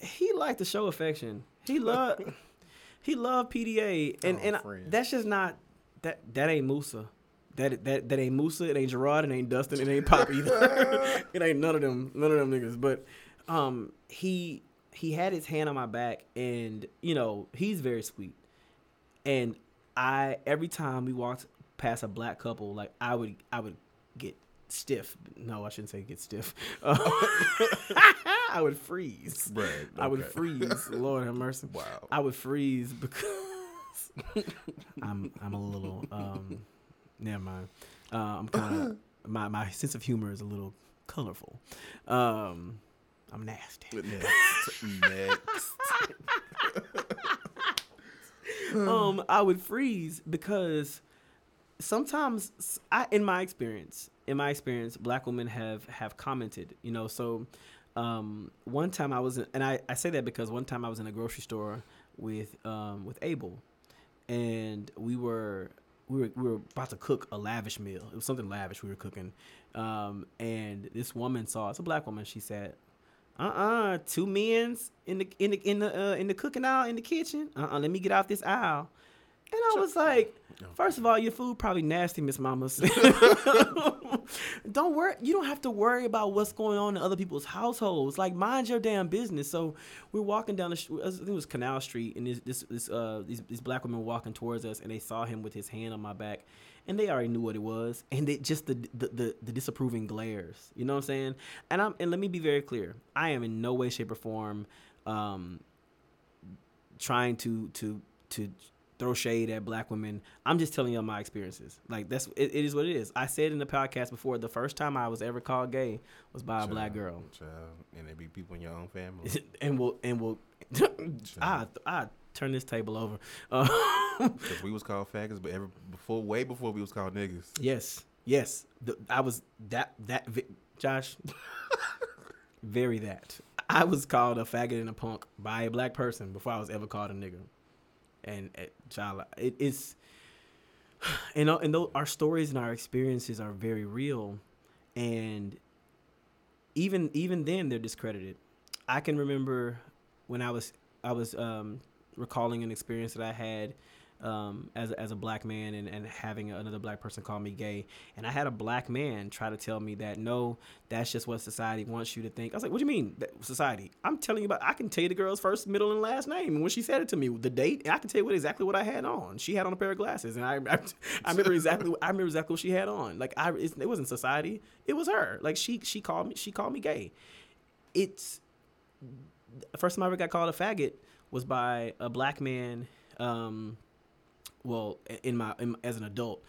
he liked to show affection. He loved he loved PDA, and Oh, and I- that's just not that that ain't Musa. That that that ain't Musa. It ain't Gerard. It ain't Dustin. It ain't Pop either. it ain't none of them. None of them niggas. But um, he he had his hand on my back, and you know he's very sweet. And I every time we walked past a black couple, like I would I would get stiff. No, I shouldn't say get stiff. Uh, I would freeze. Right. I would freeze. Lord have mercy. Wow. I would freeze because I'm I'm a little um never mind. Uh, I'm kind of my my sense of humor is a little colorful. Um I'm nasty. Next. Next. um I would freeze because sometimes I in my experience, in my experience, black women have have commented, you know, so um one time I was in, and I I say that because one time I was in a grocery store with um with Abel and we were we were we were about to cook a lavish meal. It was something lavish we were cooking. Um and this woman saw, it's a black woman, she said, uh-uh, two men's in the in the in the uh, in the cooking aisle in the kitchen. Uh-uh, let me get off this aisle. And I was like, first of all, your food probably nasty, Miss Mamas. don't worry. You don't have to worry about what's going on in other people's households. Like, mind your damn business. So we're walking down the. sh- I think it was Canal Street, and this this this uh these these black women were walking towards us, and they saw him with his hand on my back, and they already knew what it was, and it just the the the, the disapproving glares. You know what I'm saying? And I'm and let me be very clear. I am in no way, shape, or form, um, trying to to to throw shade at black women. I'm just telling y'all my experiences. Like that's it, it is what it is. I said in the podcast before the first time I was ever called gay was by a black girl. Child. And there be people in your own family. and we'll and we'll I I turn this table over. Uh, we was called faggots, but every before, way before we was called niggas. yes. Yes. The, I was that that Josh very that. I was called a faggot and a punk by a black person before I was ever called a nigga. And uh, child, it is, and uh, and though our stories and our experiences are very real, and even even then they're discredited. I can remember when I was I was um, recalling an experience that I had um, as as a black man and, and having another black person call me gay, and I had a black man try to tell me that no, that's just what society wants you to think. I was like, what do you mean society? I'm telling you about. I can tell you the girl's first, middle, and last name. And when she said it to me, the date, I can tell you what exactly what I had on. She had on a pair of glasses, and I I, I remember exactly I remember exactly what she had on. Like I, it, it wasn't society, it was her. Like she she called me she called me gay. It's the first time I ever got called a faggot was by a black man. Um, well, in my in, as an adult,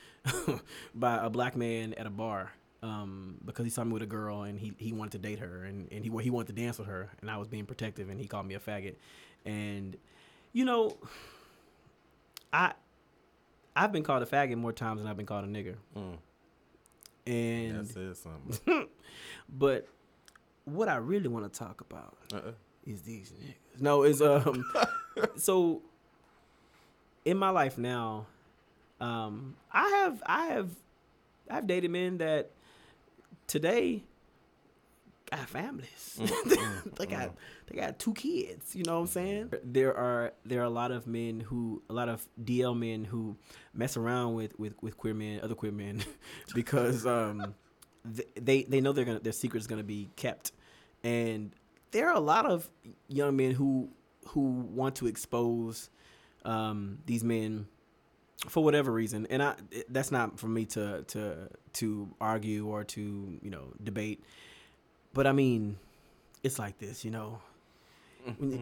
by a black man at a bar. Um, because he saw me with a girl and he, he wanted to date her and, and he he wanted to dance with her and I was being protective and he called me a faggot, and you know, I I've been called a faggot more times than I've been called a nigger, Mm. and That says something. but what I really want to talk about Uh-uh. is these niggas. No, it's um. so in my life now, um, I have I have I've dated men that today got families. they got they got two kids. You know what I'm saying? There are there are a lot of men who a lot of DL men who mess around with with, with queer men, other queer men, because um th- they they know they're gonna their secret is gonna be kept, and there are a lot of young men who who want to expose um these men for whatever reason and i that's not for me to to to argue or to you know debate but i mean it's like this you know when you,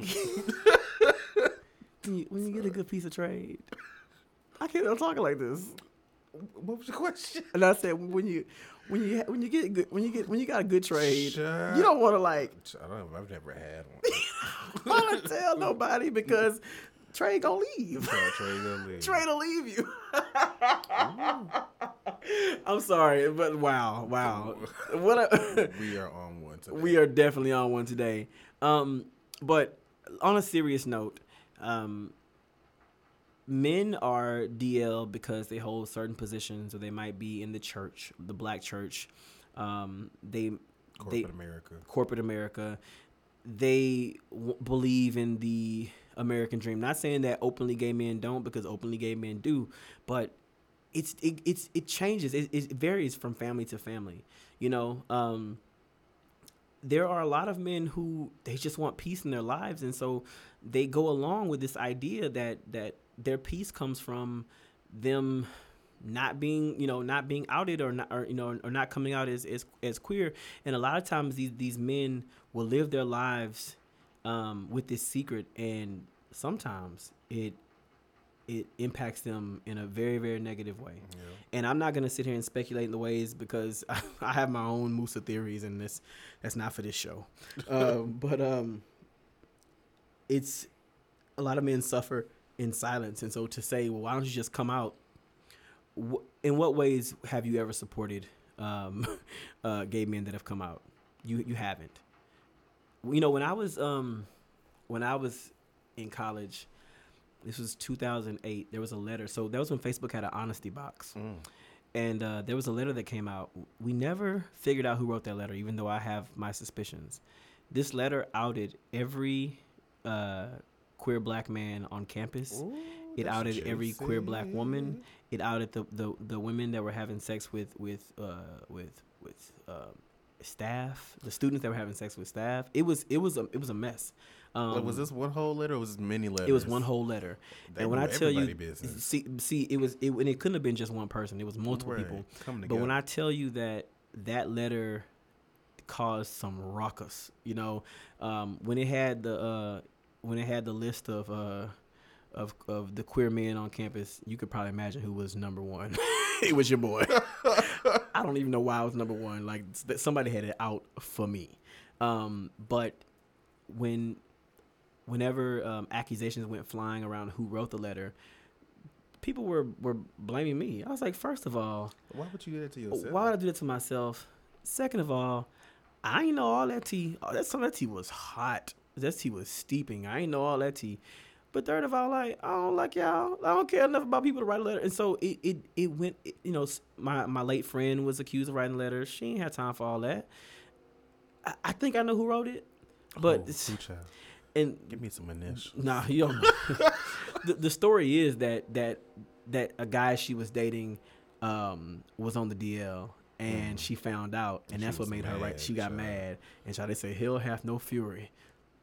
when you, when you get a good piece of trade i can't i'm talking like this What was the question? and i said when you when you when you get good when you get when you got a good trade Shut you don't want to like I don't. Know, I've never had one. i don't want to tell nobody because trade gonna leave Try Trey gonna leave. Trey to leave you. I'm sorry, but wow, wow. What a, we are on one today. we are definitely on one today. Um, but on a serious note, um, men are DL because they hold certain positions, or they might be in the church, the black church. Um, they corporate they America. corporate America. they w- believe in the American dream. Not saying that openly gay men don't, because openly gay men do, but it's it, it's it changes. It, it varies from family to family. You know, um, there are a lot of men who they just want peace in their lives, and so they go along with this idea that that their peace comes from them not being you know not being outed or not or you know or not coming out as as, as queer and a lot of times these these men will live their lives um, with this secret and sometimes it it impacts them in a very very negative way. And i'm not to sit here and speculate in the ways because i have my own musa theories and this that's not for this show. Um, but um it's a lot of men suffer in silence. And so to say well why don't you just come out? In what ways have you ever supported um, uh, gay men that have come out? You you haven't. You know, when I was um, when I was in college, this was 2008. There was a letter. So that was when Facebook had an honesty box, Mm. and uh, there was a letter that came out. We never figured out who wrote that letter, even though I have my suspicions. This letter outed every uh, queer black man on campus. Ooh, It outed every queer black woman. It outed the, the, the women that were having sex with with uh, with with um, staff, the students that were having sex with staff. It was it was a it was a mess. Um, Like, was this one whole letter or was this many letters? It was one whole letter. They and when I tell you, business. see, see, it was it, and it couldn't have been just one person. It was multiple Right, people. But when. I tell you that that letter caused some ruckus, you know, um, when it had the uh, when it had the list of uh, of of the queer men on campus, you could probably imagine who was number one. it was your boy. I don't even know why I was number one. Like somebody had it out for me. Um, but when whenever um, accusations went flying around who wrote the letter, people were were blaming me. I was like, first of all, Why would you do that to yourself? why would I do that to myself? Second of all, I ain't know all that tea. Oh, that some of that tea was hot. That tea was steeping. I ain't know all that tea. But third of all, like I don't like y'all. I don't care enough about people to write a letter. And so it it, it went. It, you know, my my late friend was accused of writing letters. She ain't had time for all that. I, I think I know who wrote it, but oh, it's- who child? and give me some initials. Nah, you don't. the, the story is that that that a guy she was dating um, was on the DL and Mm. she found out, and She that's what made her right. She got child. mad, and so they say hell hath no fury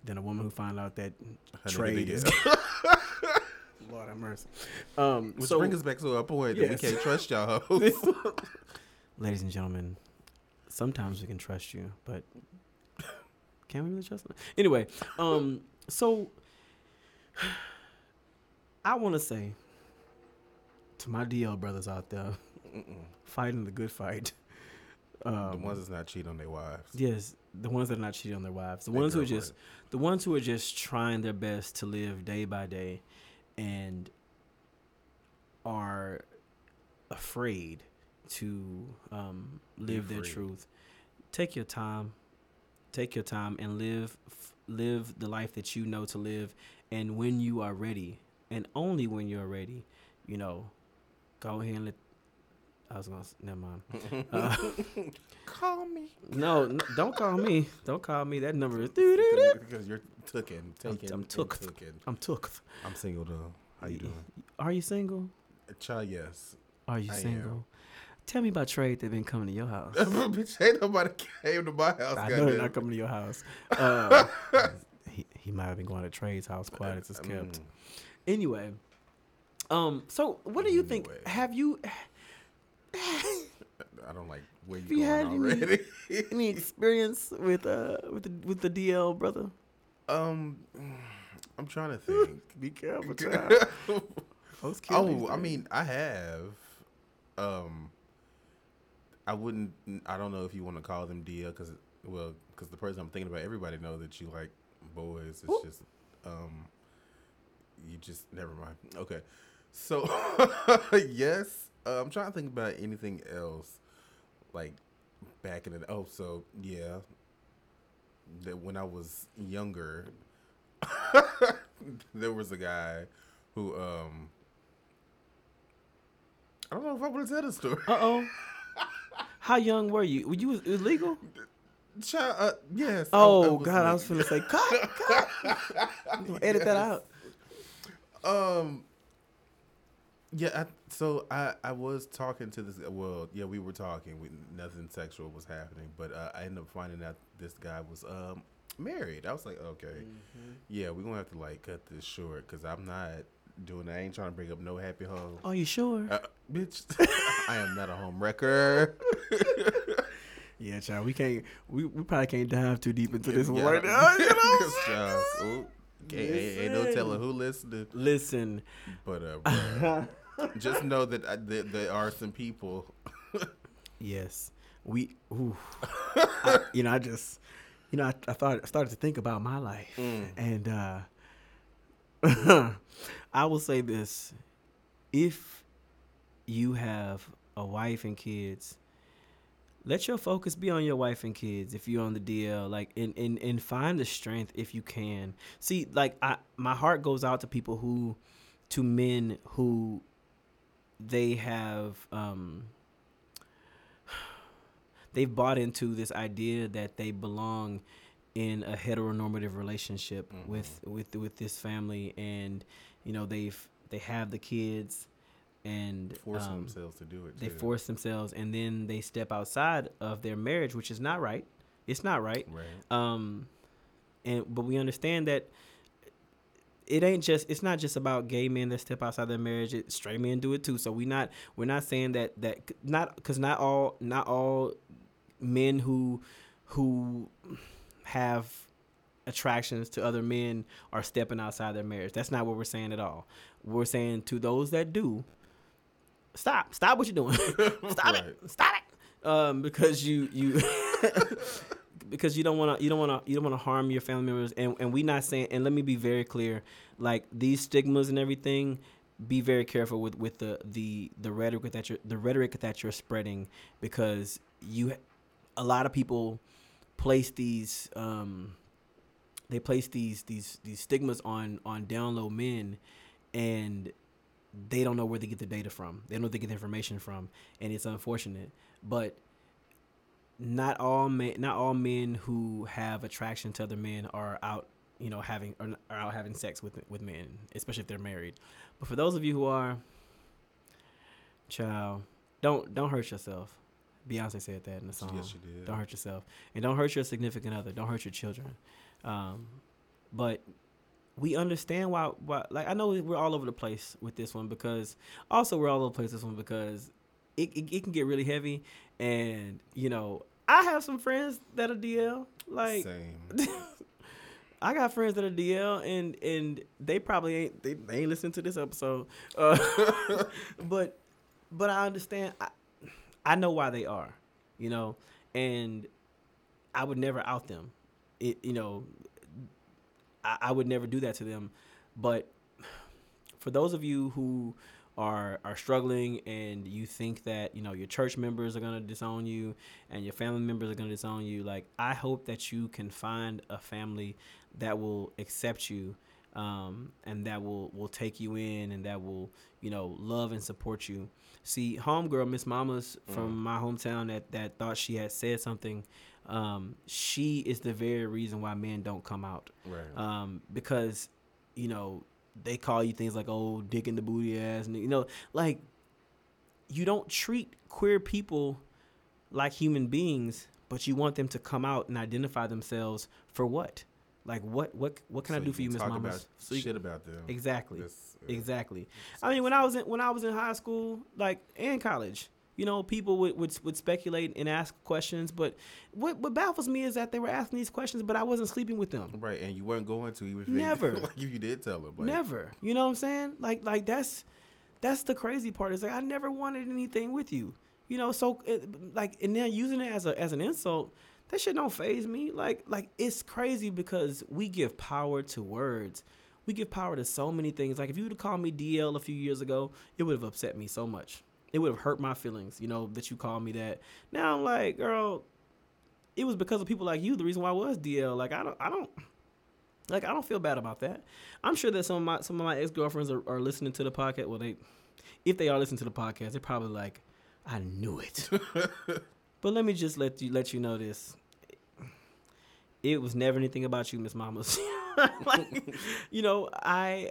than a woman who found out that trade is. Lord have mercy. Um, Which so, brings us back to a point that we can't trust y'all. ladies and gentlemen, sometimes we can trust you, but can we really trust them? Anyway, um, so I want to say to my DL brothers out there, fighting the good fight. Um, the ones that's not cheating on their wives. Yes, the ones that are not cheating on their wives, the Their ones who are just the ones who are just trying their best to live day by day, and are afraid to um, live their truth. Take your time, take your time, and live f- live the life that you know to live. And when you are ready, and only when you're ready, you know, go ahead and let. I was gonna. s- Never mind. Uh, Call me. no, n- don't call me. Don't call me. That number is. Because you're tooken. I'm- Taken. I'm and took. I'm took. I'm single though. How you doing? Are you single? Child, yes. Are you I am. single? Tell me about trade that been coming to your house. Bitch, ain't nobody came to my house. I know they're not coming to your house. Uh, he, he might have been going to Trade's house quiet as it's kept. Mm. Anyway, um, so what do you think? Have you I don't like where you you going had any- already. any experience with uh with the with the DL brother? um, I'm trying to think. Be careful, child. Oh, I mean, I have. Um, I wouldn't. I don't know if you want to call them DL because, well, because the person I'm thinking about, everybody know that you like boys. It's Ooh. just, um, you just never mind. Okay, so yes, uh, I'm trying to think about anything else, like back in the. Oh, so yeah, that when I was younger, there was a guy who um I don't know if I want to tell the story. Uh oh. How young were you? Were you illegal? Child, uh, yes. Oh I was God, I was gonna say cut, cut. Gonna edit that out. Um. Yeah. So I I was talking to this. Well, yeah, we were talking. We, nothing sexual was happening, but uh, I ended up finding out this guy was um married. I was like, okay, Mm-hmm. yeah, we're gonna have to like cut this short because I'm not doing. I ain't trying to bring up no happy home. Are you sure? Uh, bitch, I am not a home wrecker. yeah, child. We can't. We, we probably can't dive too deep into this one right now. You know. Child, ooh, ain't, ain't, no telling who listening. Listen. But uh, just know that I, there, there are some people. Yes, we. Ooh. I, you know, I just, you know, I, I thought I started to think about my life, Mm. and uh, I will say this: if you have a wife and kids, let your focus be on your wife and kids. If you're on the DL, like, and and and find the strength if you can. See, like, I my heart goes out to people who, to men who, they have um they've bought into this idea that they belong in a heteronormative relationship Mhm. with with with this family and you know they've they have the kids and force um, themselves to do it. they too. force themselves and then they step outside of their marriage which is not right it's not right right. um and but we understand that it ain't just it's not just about gay men that step outside their marriage it, straight men do it too. So we not we're not saying that that not because not all not all men who who have attractions to other men are stepping outside their marriage. That's not what we're saying at all. We're saying to those that do stop stop what you're doing. Stop Right. it stop it. Um because you you because you don't want to you don't want to you don't want to harm your family members and and we not saying and let me be very clear like these stigmas and everything be very careful with with the the the rhetoric that you're the rhetoric that you're spreading because you a lot of people place these um they place these these these stigmas on on down low men and they don't know where they get the data from. They don't know where they get the information from and it's unfortunate. But not all men not all men who have attraction to other men are out you know having are, are out having sex with with men especially if they're married. But for those of you who are child don't don't hurt yourself. Beyonce said that in the song. Yes, she did. don't hurt yourself. And don't hurt your significant other. Don't hurt your children. Um, but we understand why, why like i know we're all over the place with this one because also we're all over the place with this one because it, it, it can get really heavy and you know i have some friends that are dl like Same. I got friends that are DL and and they probably ain't they, they ain't listening to this episode. Uh, but but I understand I, I know why they are, you know, and I would never out them. It you know I, I would never do that to them. But for those of you who are are struggling and you think that you know your church members are going to disown you and your family members are going to disown you like i hope that you can find a family that will accept you um, and that will will take you in and that will you know love and support you. See homegirl miss mamas from my hometown that that thought she had said something um, she is the very reason why men don't come out. Right. um, because you know they call you things like oh dick in the booty ass and you know like you don't treat queer people like human beings but you want them to come out and identify themselves for what? Like what what what can So i do for you miss talk mamas About so you- shit about them. exactly. That's, uh, exactly. I mean when i was in when i was in high school like and college you know people would, would would speculate and ask questions but what what baffles me is that they were asking these questions but i wasn't sleeping with them Right, and you weren't going to even Never. like if you did tell them. Like, never. You know what I'm saying? Like like that's that's the crazy part. Is like I never wanted anything with you. You know, so it, like and then using it as a as an insult, that shit don't phase me. Like like it's crazy because we give power to words. We give power to so many things. Like if you would have called me DL a few years ago, it would have upset me so much. It would have hurt my feelings, you know, that you called me that. Now I'm like, girl, it was because of people like you the reason why I was DL. Like I don't I don't like I don't feel bad about that. I'm sure that some of my some of my ex girlfriends are, are listening to the podcast. Well, they if they are listening to the podcast, they're probably like, I knew it. but let me just let you let you know this. it was never anything about you, Miss Mamas. like, you know, I,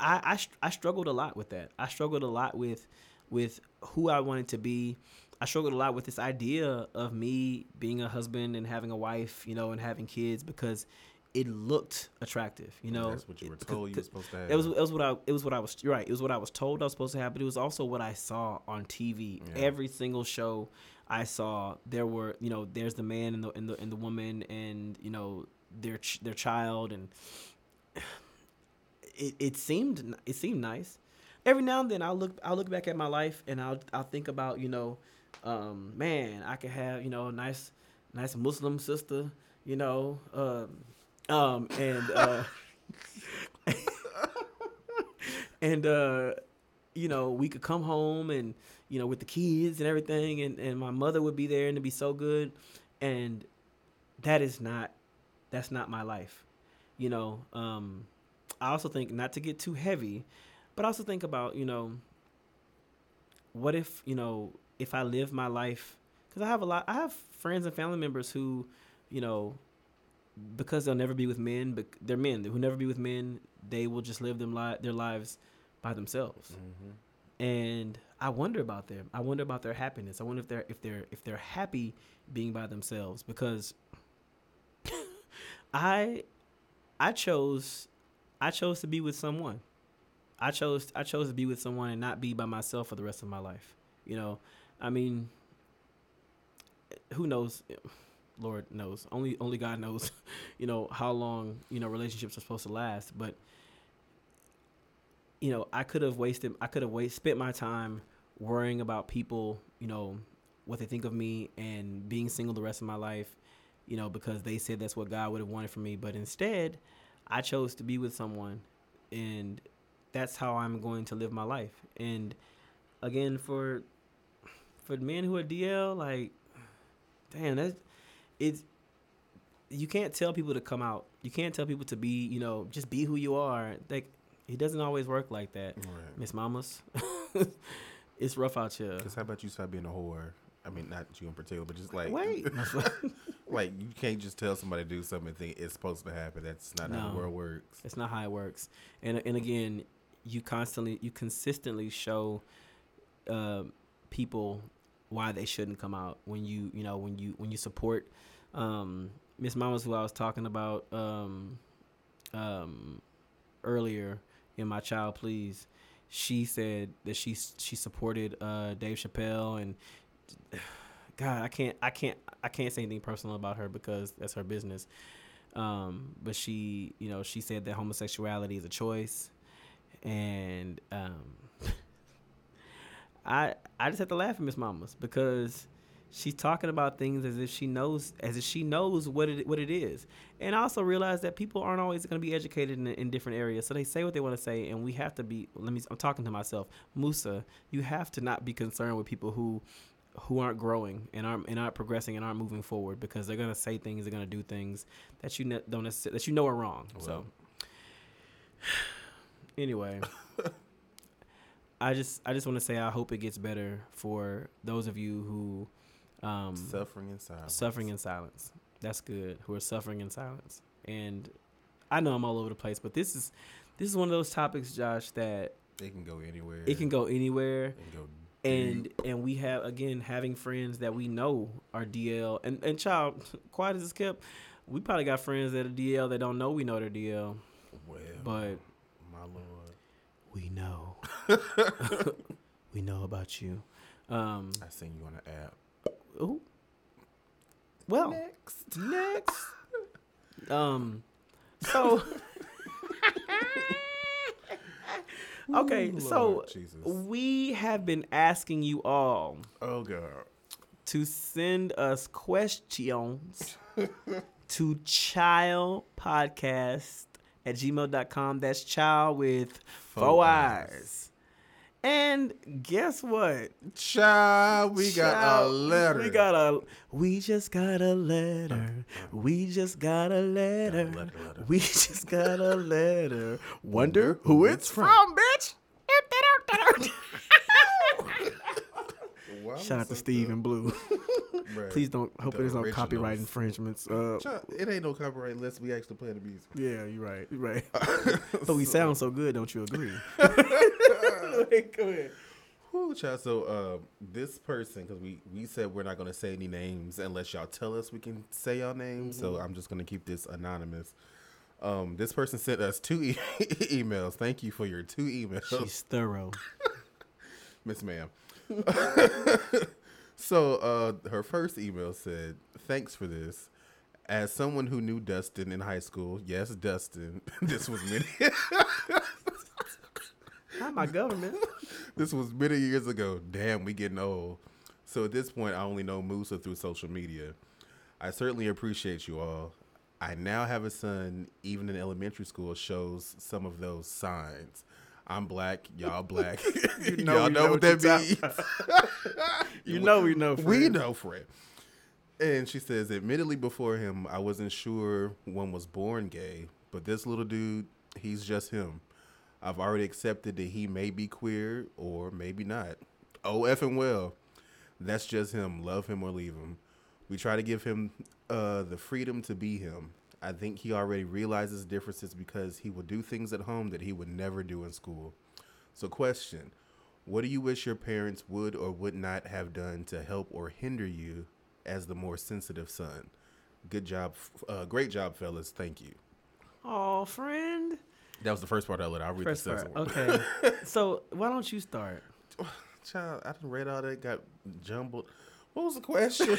I, I, I struggled a lot with that. I struggled a lot with, with who I wanted to be. I struggled a lot with this idea of me being a husband and having a wife, you know, and having kids because it looked attractive, you know. That's what you were told you were supposed to have. it was it was what I it was what I was right. It was what I was told I was supposed to have, but it was also what I saw on TV. Yeah. Every single show I saw, there were you know there's the man and the and the and the woman and you know their ch- their child and it, it seemed it seemed nice. Every now and then I'll look I'll look back at my life and I'll I'll think about you know, um, man I could have you know a nice nice Muslim sister you know um, um and uh, and uh, you know we could come home and you know with the kids and everything and and my mother would be there and it'd be so good. And that is not that's not my life you know um i also think not to get too heavy but also think about you know what if you know if i live my life because i have a lot i have friends and family members who you know because they'll never be with men but they're men who never be with men they will just live them li- their lives by themselves Mhm. and I wonder about them. I wonder about their happiness. I wonder if they're if they're if they're happy being by themselves because I I chose I chose to be with someone. I chose I chose to be with someone and not be by myself for the rest of my life. You know, I mean, who knows? Lord knows. Only only God knows. You know how long you know relationships are supposed to last. But you know, I could have wasted. I could have wasted spent my time worrying about people. You know, what they think of me and being single the rest of my life. You know, because they said that's what God would have wanted for me. But instead, I chose to be with someone, and that's how I'm going to live my life. And again, for for men who are DL, like, damn, that's it's. You can't tell people to come out. You can't tell people to be, you know, just be who you are. Like, it doesn't always work like that, Right. Miss Mamas. it's rough out here. Because how about you stop being a whore? I mean, not you in particular, but just like Wait, like you can't just tell somebody to do something and think it's supposed to happen. That's not how the world works. It's not how it works. And and again, you constantly, you consistently show uh, people why they shouldn't come out when you, you know, when you when you support um, Miss Mama's who I was talking about um, um, earlier in my child please. She said that she she supported uh, Dave Chappelle and God, I can't I can't I can't say anything personal about her because that's her business. Um, but she, you know, she said that homosexuality is a choice, and um, I I just have to laugh at Miss Mamas because she's talking about things as if she knows as if she knows what it what it is, and I also realize that people aren't always going to be educated in, in different areas, so they say what they want to say, and we have to be. Let me. I'm talking to myself, Musa. You have to not be concerned with people who who aren't growing and aren't and aren't progressing and aren't moving forward because they're gonna say things, they're gonna do things that you ne- don't necessarily that you know are wrong. so anyway, I just I just want to say I hope it gets better for those of you who um, Suffering in silence. suffering in silence. That's good. Who are suffering in silence. And I know I'm all over the place, but this is this is one of those topics, Josh, that It can go anywhere. it can go anywhere It can go and and we have again having friends that we know are DL and and child quiet as it's kept we probably got friends that are DL that don't know we know they're DL well. but my lord, we know we know about you um I seen you on the app. ooh. well Next. next um so okay Ooh, so Jesus. we have been asking you all Oh god. to send us questions to child podcast at gmail.com. That's child with four Four eyes. eyes. And guess what? Child, we got a letter. We got a we just got a letter. We just got a letter. letter, letter. We just got a letter. Wonder who it's from, bitch. Am Shout out to Steve and Blue. Right. Please don't hope The there's no copyright infringements. Uh, It ain't no copyright unless we actually play the music. yeah, you're right. You're right. but we sound so good, don't you agree? Go ahead. Whew, child. So uh, this person, because we we said we're not gonna say any names unless y'all tell us we can say y'all names. So I'm just gonna keep this anonymous. Um, this person sent us two e- emails. Thank you for your two emails, She's thorough. Miss Ma'am. So uh, her first email said, "Thanks for this." As someone who knew Dustin in high school, yes, Dustin. this was many. Not my government. this was many years ago. Damn, we getting old. So at this point, I only know Musa through social media. I certainly appreciate you all. I now have a son, even in elementary school, shows some of those signs. I'm black, y'all black. You know y'all know know what that means. You know we know. We know Fred. And she says, admittedly, before him, I wasn't sure one was born gay, but this little dude, he's just him. I've already accepted that he may be queer or maybe not. Oh, effing well. That's just him. Love him or leave him. We try to give him uh, the freedom to be him. I think he already realizes differences because he will do things at home that he would never do in school. So, question What do you wish your parents would or would not have done to help or hinder you as the more sensitive son? Good job. Uh, great job, fellas. Thank you. Oh, friend. That was the first part I let. I'll read First the part. second one. Okay. so why don't you start? Child, I done read all that, got jumbled. What was the question?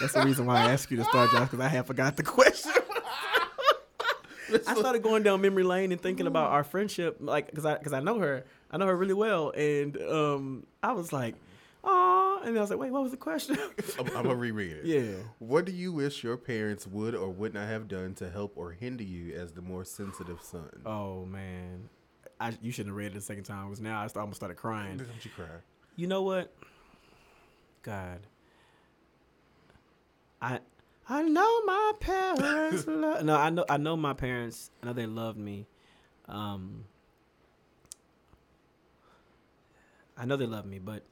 That's the reason why I asked you to start, Josh, because I had forgot the question. I started going down memory lane and thinking about our friendship, like, cause I, cause I know her, I know her really well, and um, I was like, oh, and I was like, wait, what was the question? I'm, I'm gonna reread it. yeah. What do you wish your parents would or would not have done to help or hinder you as the more sensitive son? Oh man, I you shouldn't have read it the second time, because now I almost started crying. Don't you cry? You know what? God. I I know my parents love No, I know I know my parents. I know they loved me. Um I know they love me, but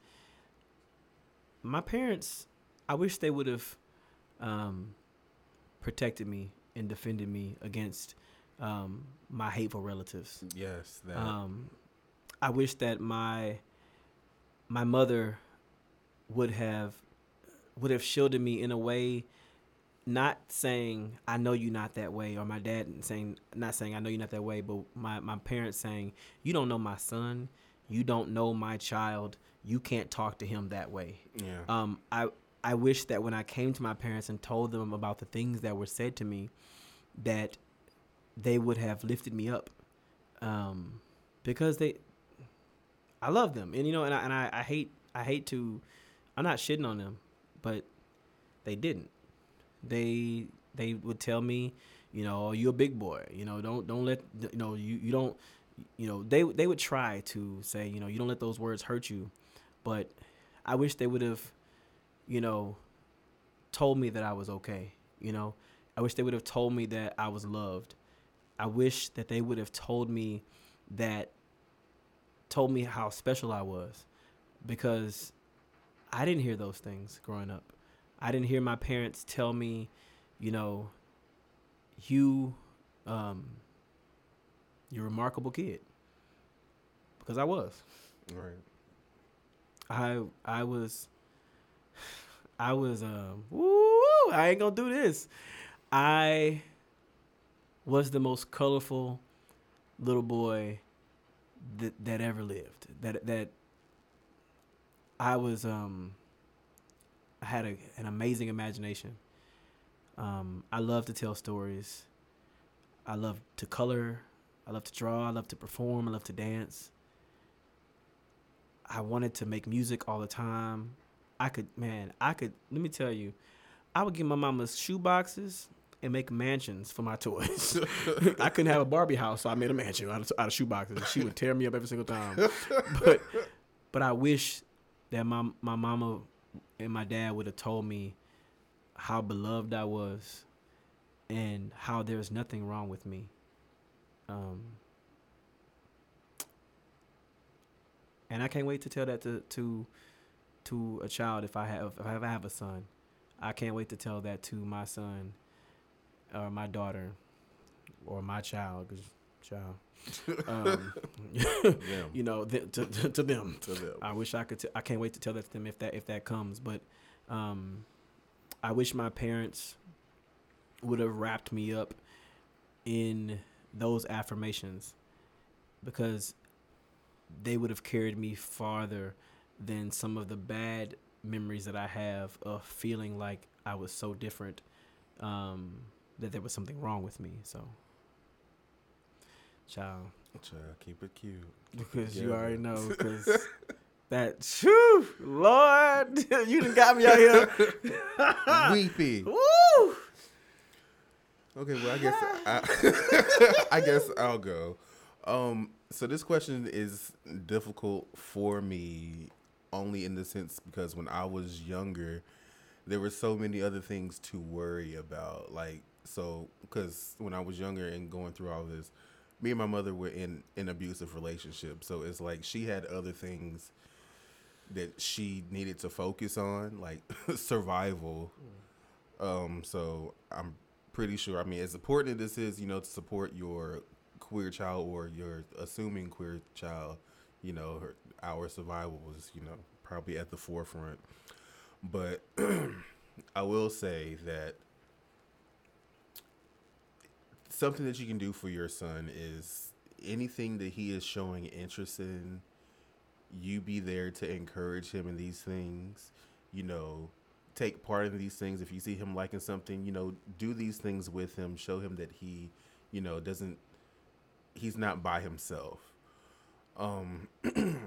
my parents I wish they would have um protected me and defended me against um my hateful relatives. Yes, that. Um, I wish that my my mother would have would have shielded me in a way, not saying I know you not that way, or my dad saying not saying I know you not that way, but my my parents saying you don't know my son, you don't know my child, you can't talk to him that way. yeah. Um, I I wish that when I came to my parents and told them about the things that were said to me, that they would have lifted me up, um, because they, I love them, and you know, and I and I, I hate I hate to, I'm not shitting on them, but they didn't. They they would tell me, you know, "Oh, you're a big boy, you know, don't don't let you know you you don't, you know, they they would try to say, you know, you don't let those words hurt you, but I wish they would have, you know, told me that I was okay. You know, I wish they would have told me that I was loved. I wish that they would have told me that, told me how special I was, because I didn't hear those things growing up. I didn't hear my parents tell me, you know, you, um, you're a remarkable kid. Because I was. right. I I was I was um woo, I ain't gonna do this. I was the most colorful little boy that that ever lived. That that I was um I had a, an amazing imagination. Um I love to tell stories. I love to color. I love to draw. I love to perform. I love to dance. I wanted to make music all the time. I could, man, I could. Let me tell you, I would get my mama's shoe boxes and make mansions for my toys. I couldn't have a Barbie house, so I made a mansion out of, out of shoe boxes. She would tear me up every single time. But, but I wish that my my mama and my dad would have told me how beloved I was, and how there's nothing wrong with me. Um, and I can't wait to tell that to to to a child if I have if I have a son. I can't wait to tell that to my son or my daughter or my child, 'cause child. Um, you know, th- to, to, to them. To them. I wish I could. T- I can't wait to tell that to them if that if that comes. But um, I wish my parents would have wrapped me up in those affirmations because they would have carried me farther than some of the bad memories that I have of feeling like I was so different um, that there was something wrong with me. So, child, Child, keep it cute. because you already know because that shoo lord you done got me out here Weepy. Woo! Okay, well, I guess I, I guess I'll go. Um, so this question is difficult for me only in the sense because when I was younger, there were so many other things to worry about. Like, so because when I was younger and going through all this, me and my mother were in an abusive relationship. So it's like she had other things that she needed to focus on, like survival. Um, so I'm pretty sure. I mean, as important as this is, you know, to support your queer child or your assuming queer child, you know, her, our survival was, you know, probably at the forefront. But I will say that something that you can do for your son is anything that he is showing interest in, you be there to encourage him in these things, you know, take part in these things. If you see him liking something, you know, do these things with him. Show him that he, you know, doesn't. He's not by himself. Um,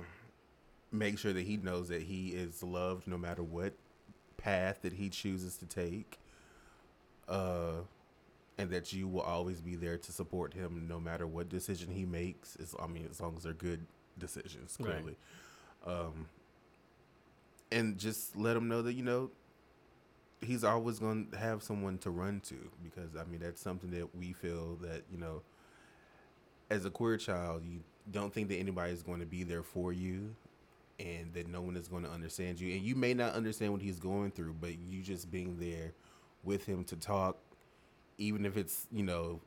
make sure that he knows that he is loved no matter what path that he chooses to take. Uh, and that you will always be there to support him no matter what decision he makes. As I mean, as long as they're good decisions, Right. clearly. Um, and just let him know that you know he's always going to have someone to run to because I mean that's something that we feel that you know as a queer child you don't think that anybody is going to be there for you and that no one is going to understand you and you may not understand what he's going through but you just being there with him to talk even if it's you know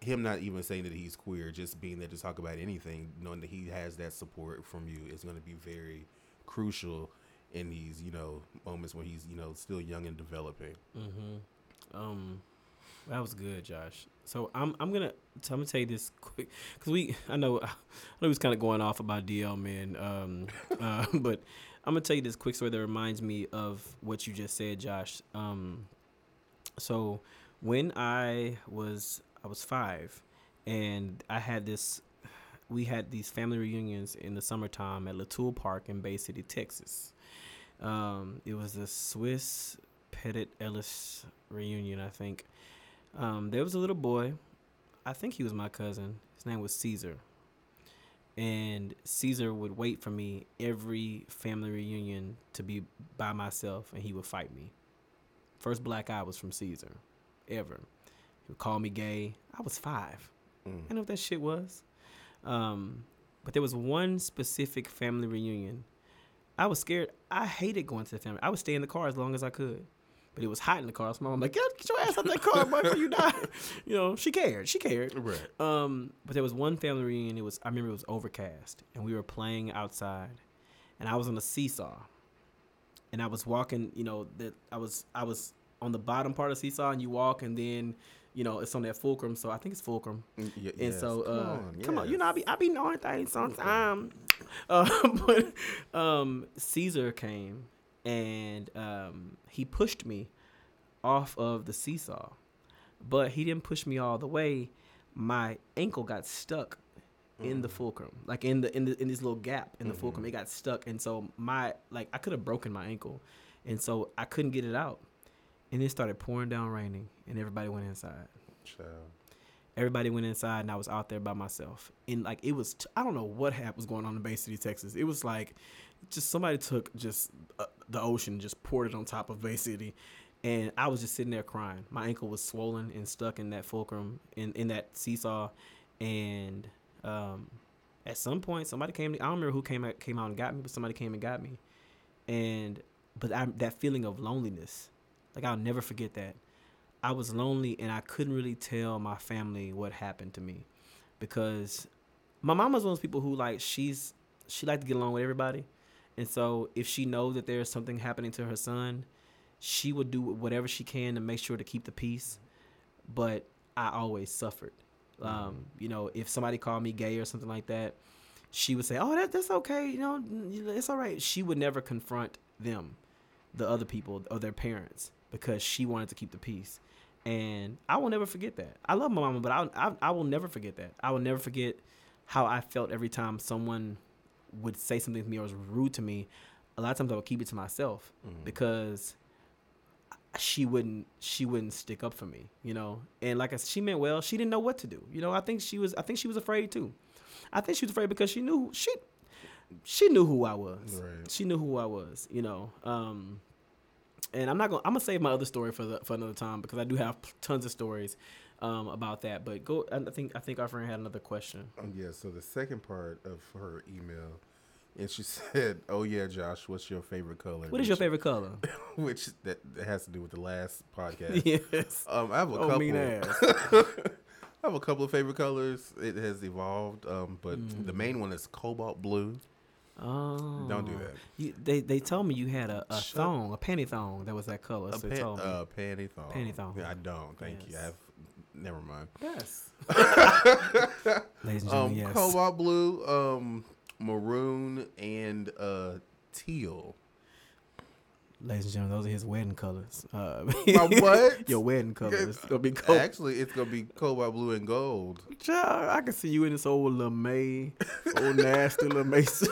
him not even saying that he's queer just being there to talk about anything knowing that he has that support from you is going to be very crucial in these you know moments when he's you know still young and developing Mm-hmm. Um, that was good, Josh. So I'm I'm gonna I'm gonna tell you this quick because we I know I know we was kind of going off about DL man. Um, uh, but I'm gonna tell you this quick story that reminds me of what you just said, Josh. Um, so when I was I was five, and I had this. We had these family reunions in the summertime at LeTulle Park in Bay City, Texas. Um, it was the Swiss Pettit Ellis reunion, I think. Um, there was a little boy. I think he was my cousin. His name was Caesar. And Caesar would wait for me every family reunion to be by myself, and he would fight me. First black eye was from Caesar, ever. He would call me gay. I was five. Mm. I know what that shit was. Um, but there was one specific family reunion. I was scared. I hated going to the family. I would stay in the car as long as I could. But it was hot in the car. So my mom like, get, get your ass out of that car, boy, before you die. You know, she cared. She cared. right Um, but there was one family reunion. It was I remember it was overcast, and we were playing outside, and I was on a seesaw, and I was walking. You know that I was I was on the bottom part of seesaw, and you walk, and then you know it's on that fulcrum. So I think it's fulcrum. Mm, And yes. so, come uh, on, come on, you know, I be I be knowing things sometimes. Uh, but um, Caesar came and um, he pushed me off of the seesaw, but he didn't push me all the way. My ankle got stuck in Mm. the fulcrum, like in the in the in this little gap in the fulcrum. It got stuck, and so my like I could have broken my ankle, and so I couldn't get it out. And it started pouring down raining, and everybody went inside Child. everybody went inside and I was out there by myself. And like it was, t- I don't know what hap- was going on in Bay City, Texas. It was like just somebody took just uh, the ocean, just poured it on top of Bay City, and I was just sitting there crying. My ankle was swollen and stuck in that fulcrum in in that seesaw, and um, at some point somebody came. I don't remember who came out, came out and got me, but somebody came and got me. and but I, that feeling of loneliness, like I'll never forget that. I was lonely and I couldn't really tell my family what happened to me because my mom was one of those people who like she's she liked to get along with everybody, and so if she knows that there's something happening to her son, she would do whatever she can to make sure to keep the peace. But I always suffered. Um, you know, if somebody called me gay or something like that, she would say, "Oh, that that's okay. You know, it's all right." She would never confront them, the other people or their parents, because she wanted to keep the peace. And I will never forget that. I love my mama, but I, I I will never forget that. I will never forget how I felt every time someone would say something to me or was rude to me. A lot of times I would keep it to myself because she wouldn't she wouldn't stick up for me, you know. And like I said, she meant well. She didn't know what to do. You know, I think she was I think she was afraid too. I think she was afraid because she knew she she knew who I was. Right. She knew who I was, you know. Um and I'm not going to I'm to save my other story for the for another time because I do have tons of stories um about that. But go I think I think our friend had another question. Um, yeah, so the second part of her email, and she said, "Oh yeah, Josh, what's your favorite color?" What is your favorite color? Which that, that has to do with the last podcast. yes. Um, I have a Oh, couple. I have a couple of favorite colors. It has evolved, um, but Mm. the main one is cobalt blue. Oh. Don't do that. You, they they told me you had a, a Shut- thong, a panty thong that was that color. A so pan- told me. uh, panty thong. Panty thong. Yeah, I don't. Thank you. I have. Never mind. yes. Ladies and gentlemen, Um, yes. cobalt blue, um, maroon, and uh, teal. Ladies and gentlemen, those are his wedding colors. Uh, My what? Your wedding colors. It's gonna be cold. Actually, it's gonna be cobalt blue and gold. Child, I can see you in this old lamé, old nasty lamé.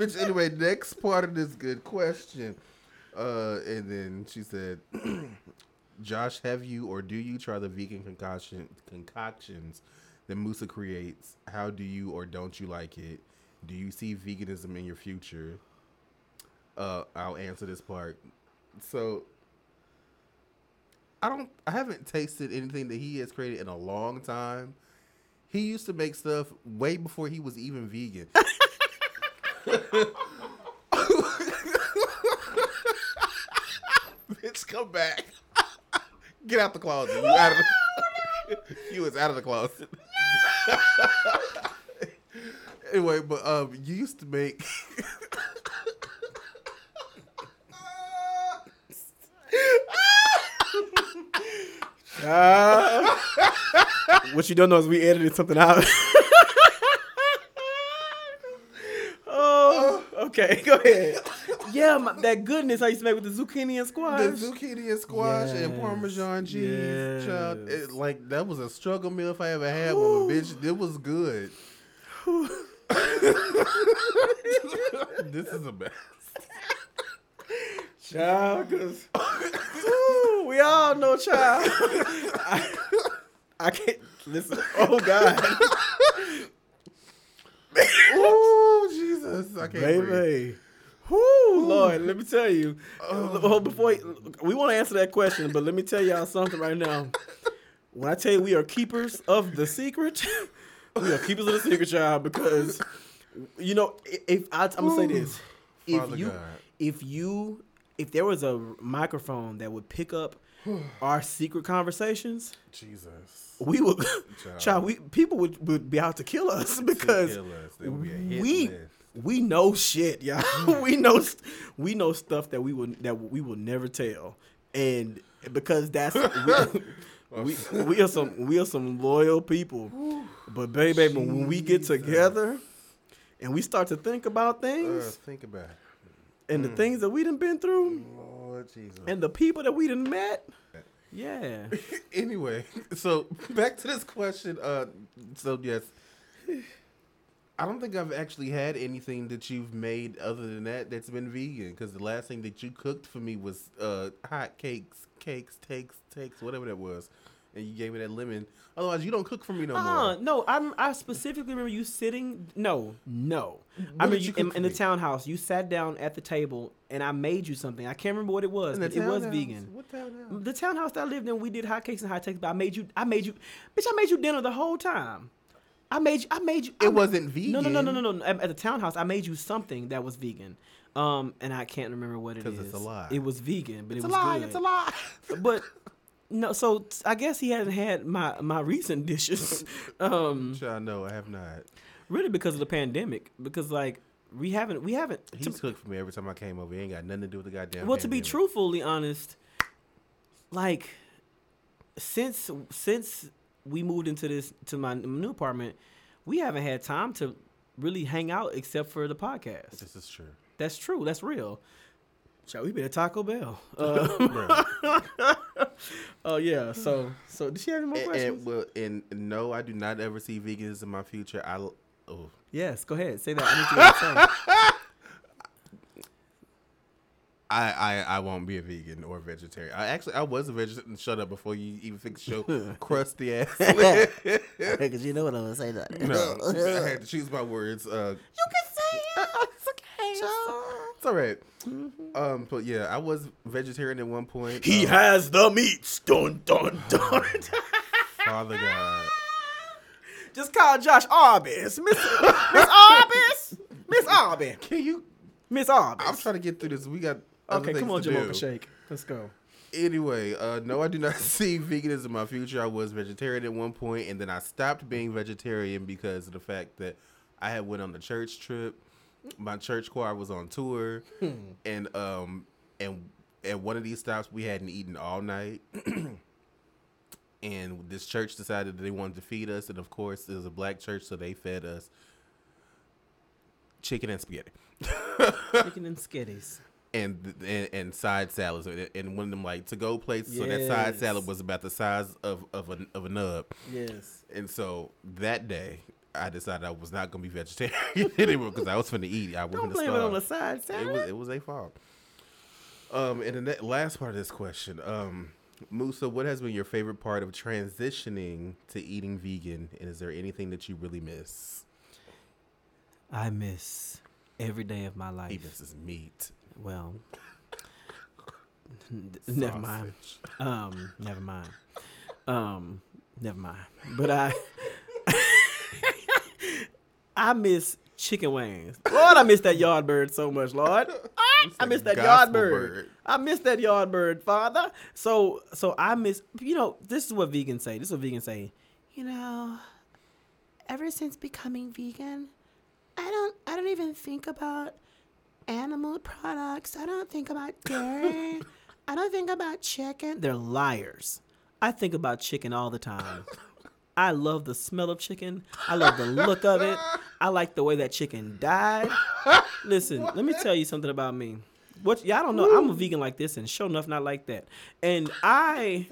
Which anyway, next part of this good question. Uh, and then she said, "Josh, have you or do you try the vegan concoction concoctions that Musa creates? How do you or don't you like it? Do you see veganism in your future?" Uh, I'll answer this part. So, I don't. I haven't tasted anything that he has created in a long time. He used to make stuff way before he was even vegan. Bitch, come back. Get out the closet. You out of the, you was out of the closet. anyway, but um, you used to make. Ah. what you don't know is we edited something out. oh, okay. Go ahead. Yeah, my, that goodness I used to make with the zucchini and squash. the zucchini and squash and parmesan cheese. Child, it, like that was a struggle meal if I ever had one. Bitch, it was good. this is a mess. Child, cause Ooh, we all know child. I, I can't listen. Oh God, Oh Jesus, I can't breathe. baby. Whoo, Lord, let me tell you. Oh, before we want to answer that question, but let me tell y'all something right now. When I tell you we are keepers of the secret, we are keepers of the secret, child. Because you know, if I, I'm gonna say this, if Father you, God. if you, if there was a microphone that would pick up our secret conversations, Jesus. we would, Child. child, we people would, would be out to kill us because kill us. There would be a hit we list. We know shit, y'all. we know we know stuff that we will that we will never tell, and because that's we, we, we are some we are some loyal people. But baby, baby, when we get together and we start to think about Uh, things think about it. and the things that we done been through Lord Jesus. and the people that we done met, yeah. anyway, so back to this question. Uh, so yes, I don't think I've actually had anything that you've made other than that that's been vegan. Because the last thing that you cooked for me was uh hot cakes, cakes, takes, takes, whatever that was, and you gave me that lemon. Otherwise, you don't cook for me no Uh, more. no, I'm, I specifically remember you sitting. No, no. I mean, you in, in the townhouse, you sat down at the table and I made you something. I can't remember what it was, but it was townhouse? vegan. What townhouse? The townhouse that I lived in, we did hotcakes and hot takes, but I made you. I made you. Bitch, I made you dinner the whole time. I made you. I made you. It ma- wasn't vegan. No, no, no, no, no, no. At, at the townhouse, I made you something that was vegan. Um, and I can't remember what it is. 'Cause it's a lie. It was vegan, but It's it was a lie. good. It's a lie. But no, so t- I guess he hasn't had my my recent dishes. um, I know. I have not. really because of the pandemic. Because like we haven't we haven't. He's to- cooked for me every time I came over. He ain't got nothing to do with the goddamn. well, to be pandemic. truthfully honest, like since since we moved into this to my new apartment, we haven't had time to really hang out except for the podcast. This is true. That's true. That's real. Shall we be at Taco Bell? Uh, oh yeah. So so did she have any more and, questions? and, well, and no, I do not ever see vegans in my future. I oh, yes. Go ahead. Say that. I need to hear what you say. I, I I won't be a vegan or vegetarian. I actually I was a vegetarian. Shut up before you even fix your crusty ass. Because you know what I'm gonna say. That. no, I had to choose my words. Uh, You can say it. It's okay. Joe. it's all right. Um, but yeah, I was vegetarian at one point. He Um, has the meats. Dun dun dun. Father God. Just call Josh Arby's. Miss Miss Arby's. Miss Arby's. Can you? Miss Arby's. I'm trying to get through this. We got. Okay, come on, Jamocha. Shake. Let's go. Anyway, uh, no, I do not see veganism in my future. I was vegetarian at one point, and then I stopped being vegetarian because of the fact that I had went on the church trip. My church choir was on tour, and um, and at one of these stops, we hadn't eaten all night. and this church decided that they wanted to feed us, and of course, it was a black church, so they fed us chicken and spaghetti. Chicken and skitties. And and, and side salads and- one of them like to go plates. So that side salad was about the size of of a of a nub. Yes. And so that day, I decided I was not gonna be vegetarian anymore because I was finna eat. I was Don't blame it on the side It salad. was it was a fault. Um, and the last part of this question, um, Musa, what has been your favorite part of transitioning to eating vegan, and is there anything that you really miss? I miss every day of my life. He misses meat. Well, never mind. Um, never mind. Um, never mind. But I, I miss chicken wings. Lord, I miss that yard bird so much, Lord. I miss that yard bird. bird. I miss that yard bird, Father. So, so I miss. You know, this is what vegans say. This is what vegans say. You know, ever since becoming vegan, I don't. I don't even think about animal products. I don't think about dairy. I don't think about chicken. They're liars. I think about chicken all the time. I love the smell of chicken. I love the look of it. I like the way that chicken died. Listen, let me tell you something about me. What y'all don't know, I'm a vegan like this, and sure enough, not like that. And I,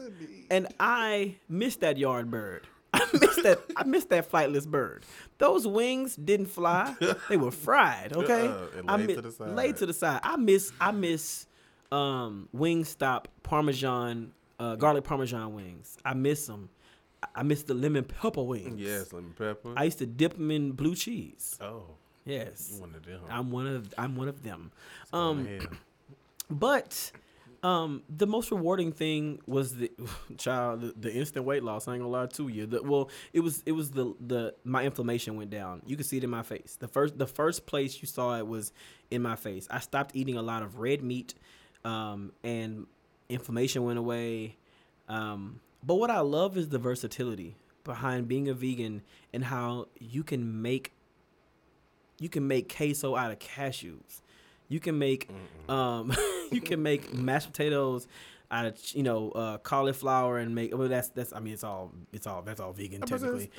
and I miss that yard bird. I miss that. I miss that flightless bird. Those wings didn't fly; they were fried. Okay, Uh, and I laid mi- to the side. laid to the side. I miss. I miss um, Wingstop Parmesan, uh, garlic Parmesan wings. I miss them. I- miss the lemon pepper wings. Yes, lemon pepper. I used to dip them in blue cheese. oh, Yes, you one of them. I'm one of. I'm one of them. Um, but um, the most rewarding thing was the child, the, the instant weight loss. I ain't gonna lie to you. The, well, it was it was the the my inflammation went down. You could see it in my face. The first the first place you saw it was in my face. I stopped eating a lot of red meat, um, and inflammation went away. Um, but what I love is the versatility behind being a vegan and how you can make you can make queso out of cashews. You can make um, you can make mashed potatoes out of you know uh, cauliflower and make well that's that's I mean it's all it's all that's all vegan technically.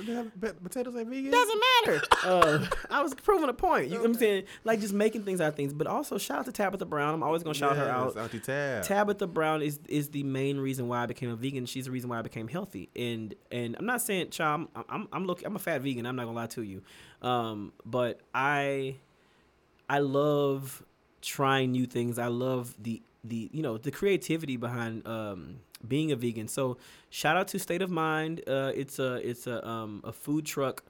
potatoes ain't vegan. Doesn't matter. uh, I was proving a point. You know what I'm saying? Like just making things out of things. But also shout out to Tabitha Brown. I'm always gonna shout her out. Auntie Tab. Tabitha Brown is is the main reason why I became a vegan. She's the reason why I became healthy. And and I'm not saying, child, I'm I'm I'm look, I'm a fat vegan. I'm not gonna lie to you. Um, but I I love trying new things. I love the the you know the creativity behind um being a vegan. So shout out to State of Mind. Uh, it's a it's a um a food truck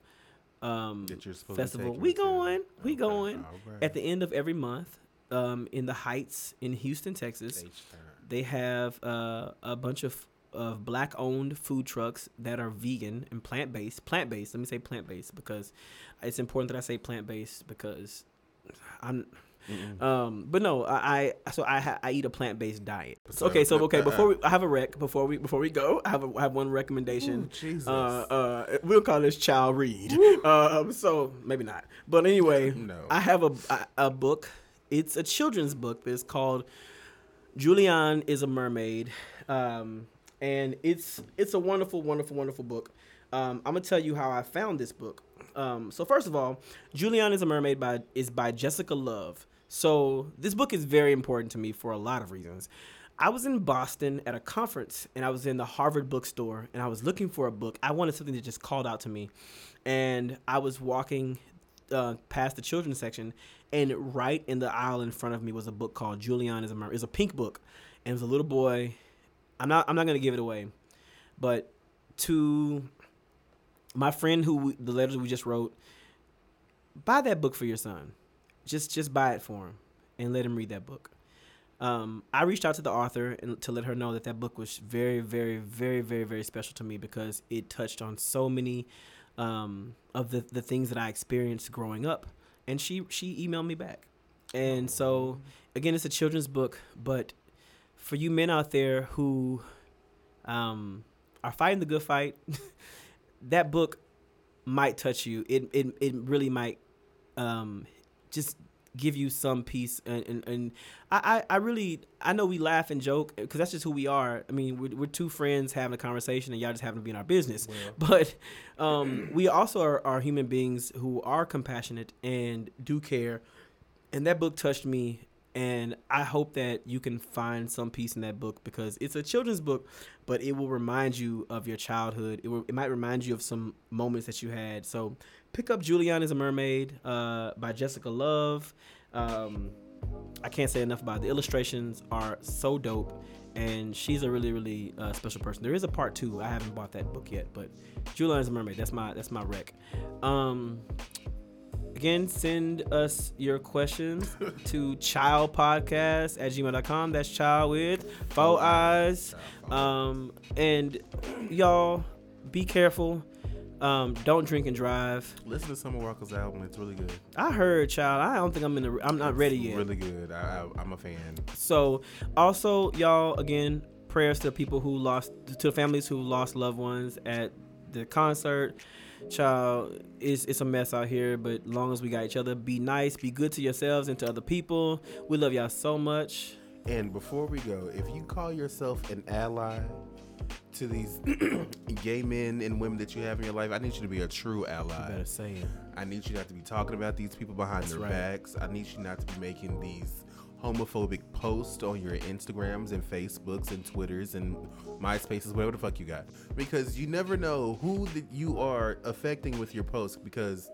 um That you're supposed to festival. We going, we Okay, going right. at the end of every month um in the Heights in Houston, Texas they have uh, a bunch of of black owned food trucks that are vegan and plant based. Plant based. Let me say plant based because it's important that I say plant based because I'm. Um, but no, I, I so I ha, I eat a plant based diet. So, okay, so okay, before we I have a rec before we before we go, I have a, I have one recommendation. Ooh, Jesus. Uh, uh, we'll call this child read. Um, so maybe not, but anyway, No. I have a, a a book. It's a children's book. That's called Julian is a mermaid, um, and it's it's a wonderful, wonderful, wonderful book. Um, I'm gonna tell you how I found this book. Um, so first of all, Julian is a mermaid by is by Jessica Love. So this book is very important to me for a lot of reasons. I was in Boston at a conference and I was in the Harvard bookstore and I was looking for a book. I wanted something that just called out to me, and I was walking uh, past the children's section, and right in the aisle in front of me was a book called Julian is a It's a pink book, and it was a little boy. I'm not I'm not gonna give it away, but to my friend who we, the letters we just wrote, buy that book for your son. Just just buy it for him and let him read that book. Um, I reached out to the author and to let her know that that book was very, very, very, very, very special to me because it touched on so many um, of the, the things that I experienced growing up. And she she emailed me back, and so again, it's a children's book, but for you men out there who um, are fighting the good fight, that book might touch you. It it, it really might um, just give you some peace and and, and I, I I really I know we laugh and joke because that's just who we are. I mean, we're, we're two friends having a conversation and y'all just happen to be in our business. But um, we also are, are human beings who are compassionate and do care. And that book touched me. And I hope that you can find some peace in that book because it's a children's book, but it will remind you of your childhood. It, will, it might remind you of some moments that you had. So pick up Julian is a Mermaid uh, by Jessica Love. Um, I can't say enough about it. The illustrations are so dope, and she's a really, really uh, special person. There is a part two. I haven't bought that book yet, but Julian is a Mermaid. That's my that's my rec. Um, again, send us your questions to childpodcast at gmail.com. That's child with four eyes. Um, and y'all, be careful. Um, don't drink and drive. Listen to Summer Walker's album. It's really good. I heard, child. I don't think I'm in the. I'm not ready yet. Really good. I, I, I'm a fan. So, also, y'all, again, prayers to people who lost, to families who lost loved ones at the concert. Child, it's, it's a mess out here, but long as we got each other, be nice, be good to yourselves and to other people. We love y'all so much. And before we go, if you call yourself an ally to these gay men and women that you have in your life, I need you to be a true ally. Better say it. I need you not to be talking about these people behind their right. backs. I need you not to be making these homophobic posts on your Instagrams and Facebooks and Twitters and MySpaces, whatever the fuck you got. Because you never know who that you are affecting with your posts because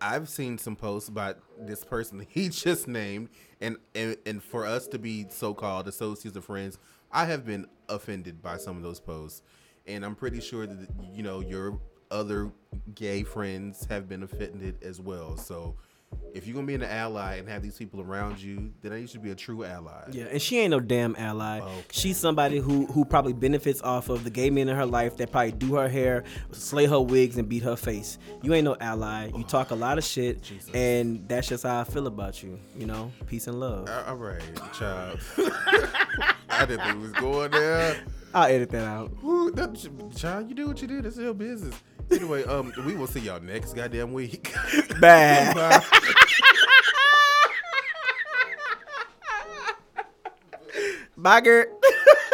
I've seen some posts about this person he just named, and and, and for us to be so-called associates or friends, I have been offended by some of those posts, and I'm pretty sure that you know your other gay friends have been offended as well. So. If you're gonna be an ally and have these people around you, then you should be a true ally. Yeah, and she ain't no damn ally. Okay. She's somebody who who probably benefits off of the gay men in her life that probably do her hair, slay her wigs, and beat her face. You ain't no ally. You talk a lot of shit, Jesus. and that's just how I feel about you. You know, peace and love. All right, child. I didn't think we was going there. I'll edit that out. Woo, that, child, you do what you do. That's your business. Anyway, um, we will see y'all next goddamn week. Bad. Bye. Bye, Gert.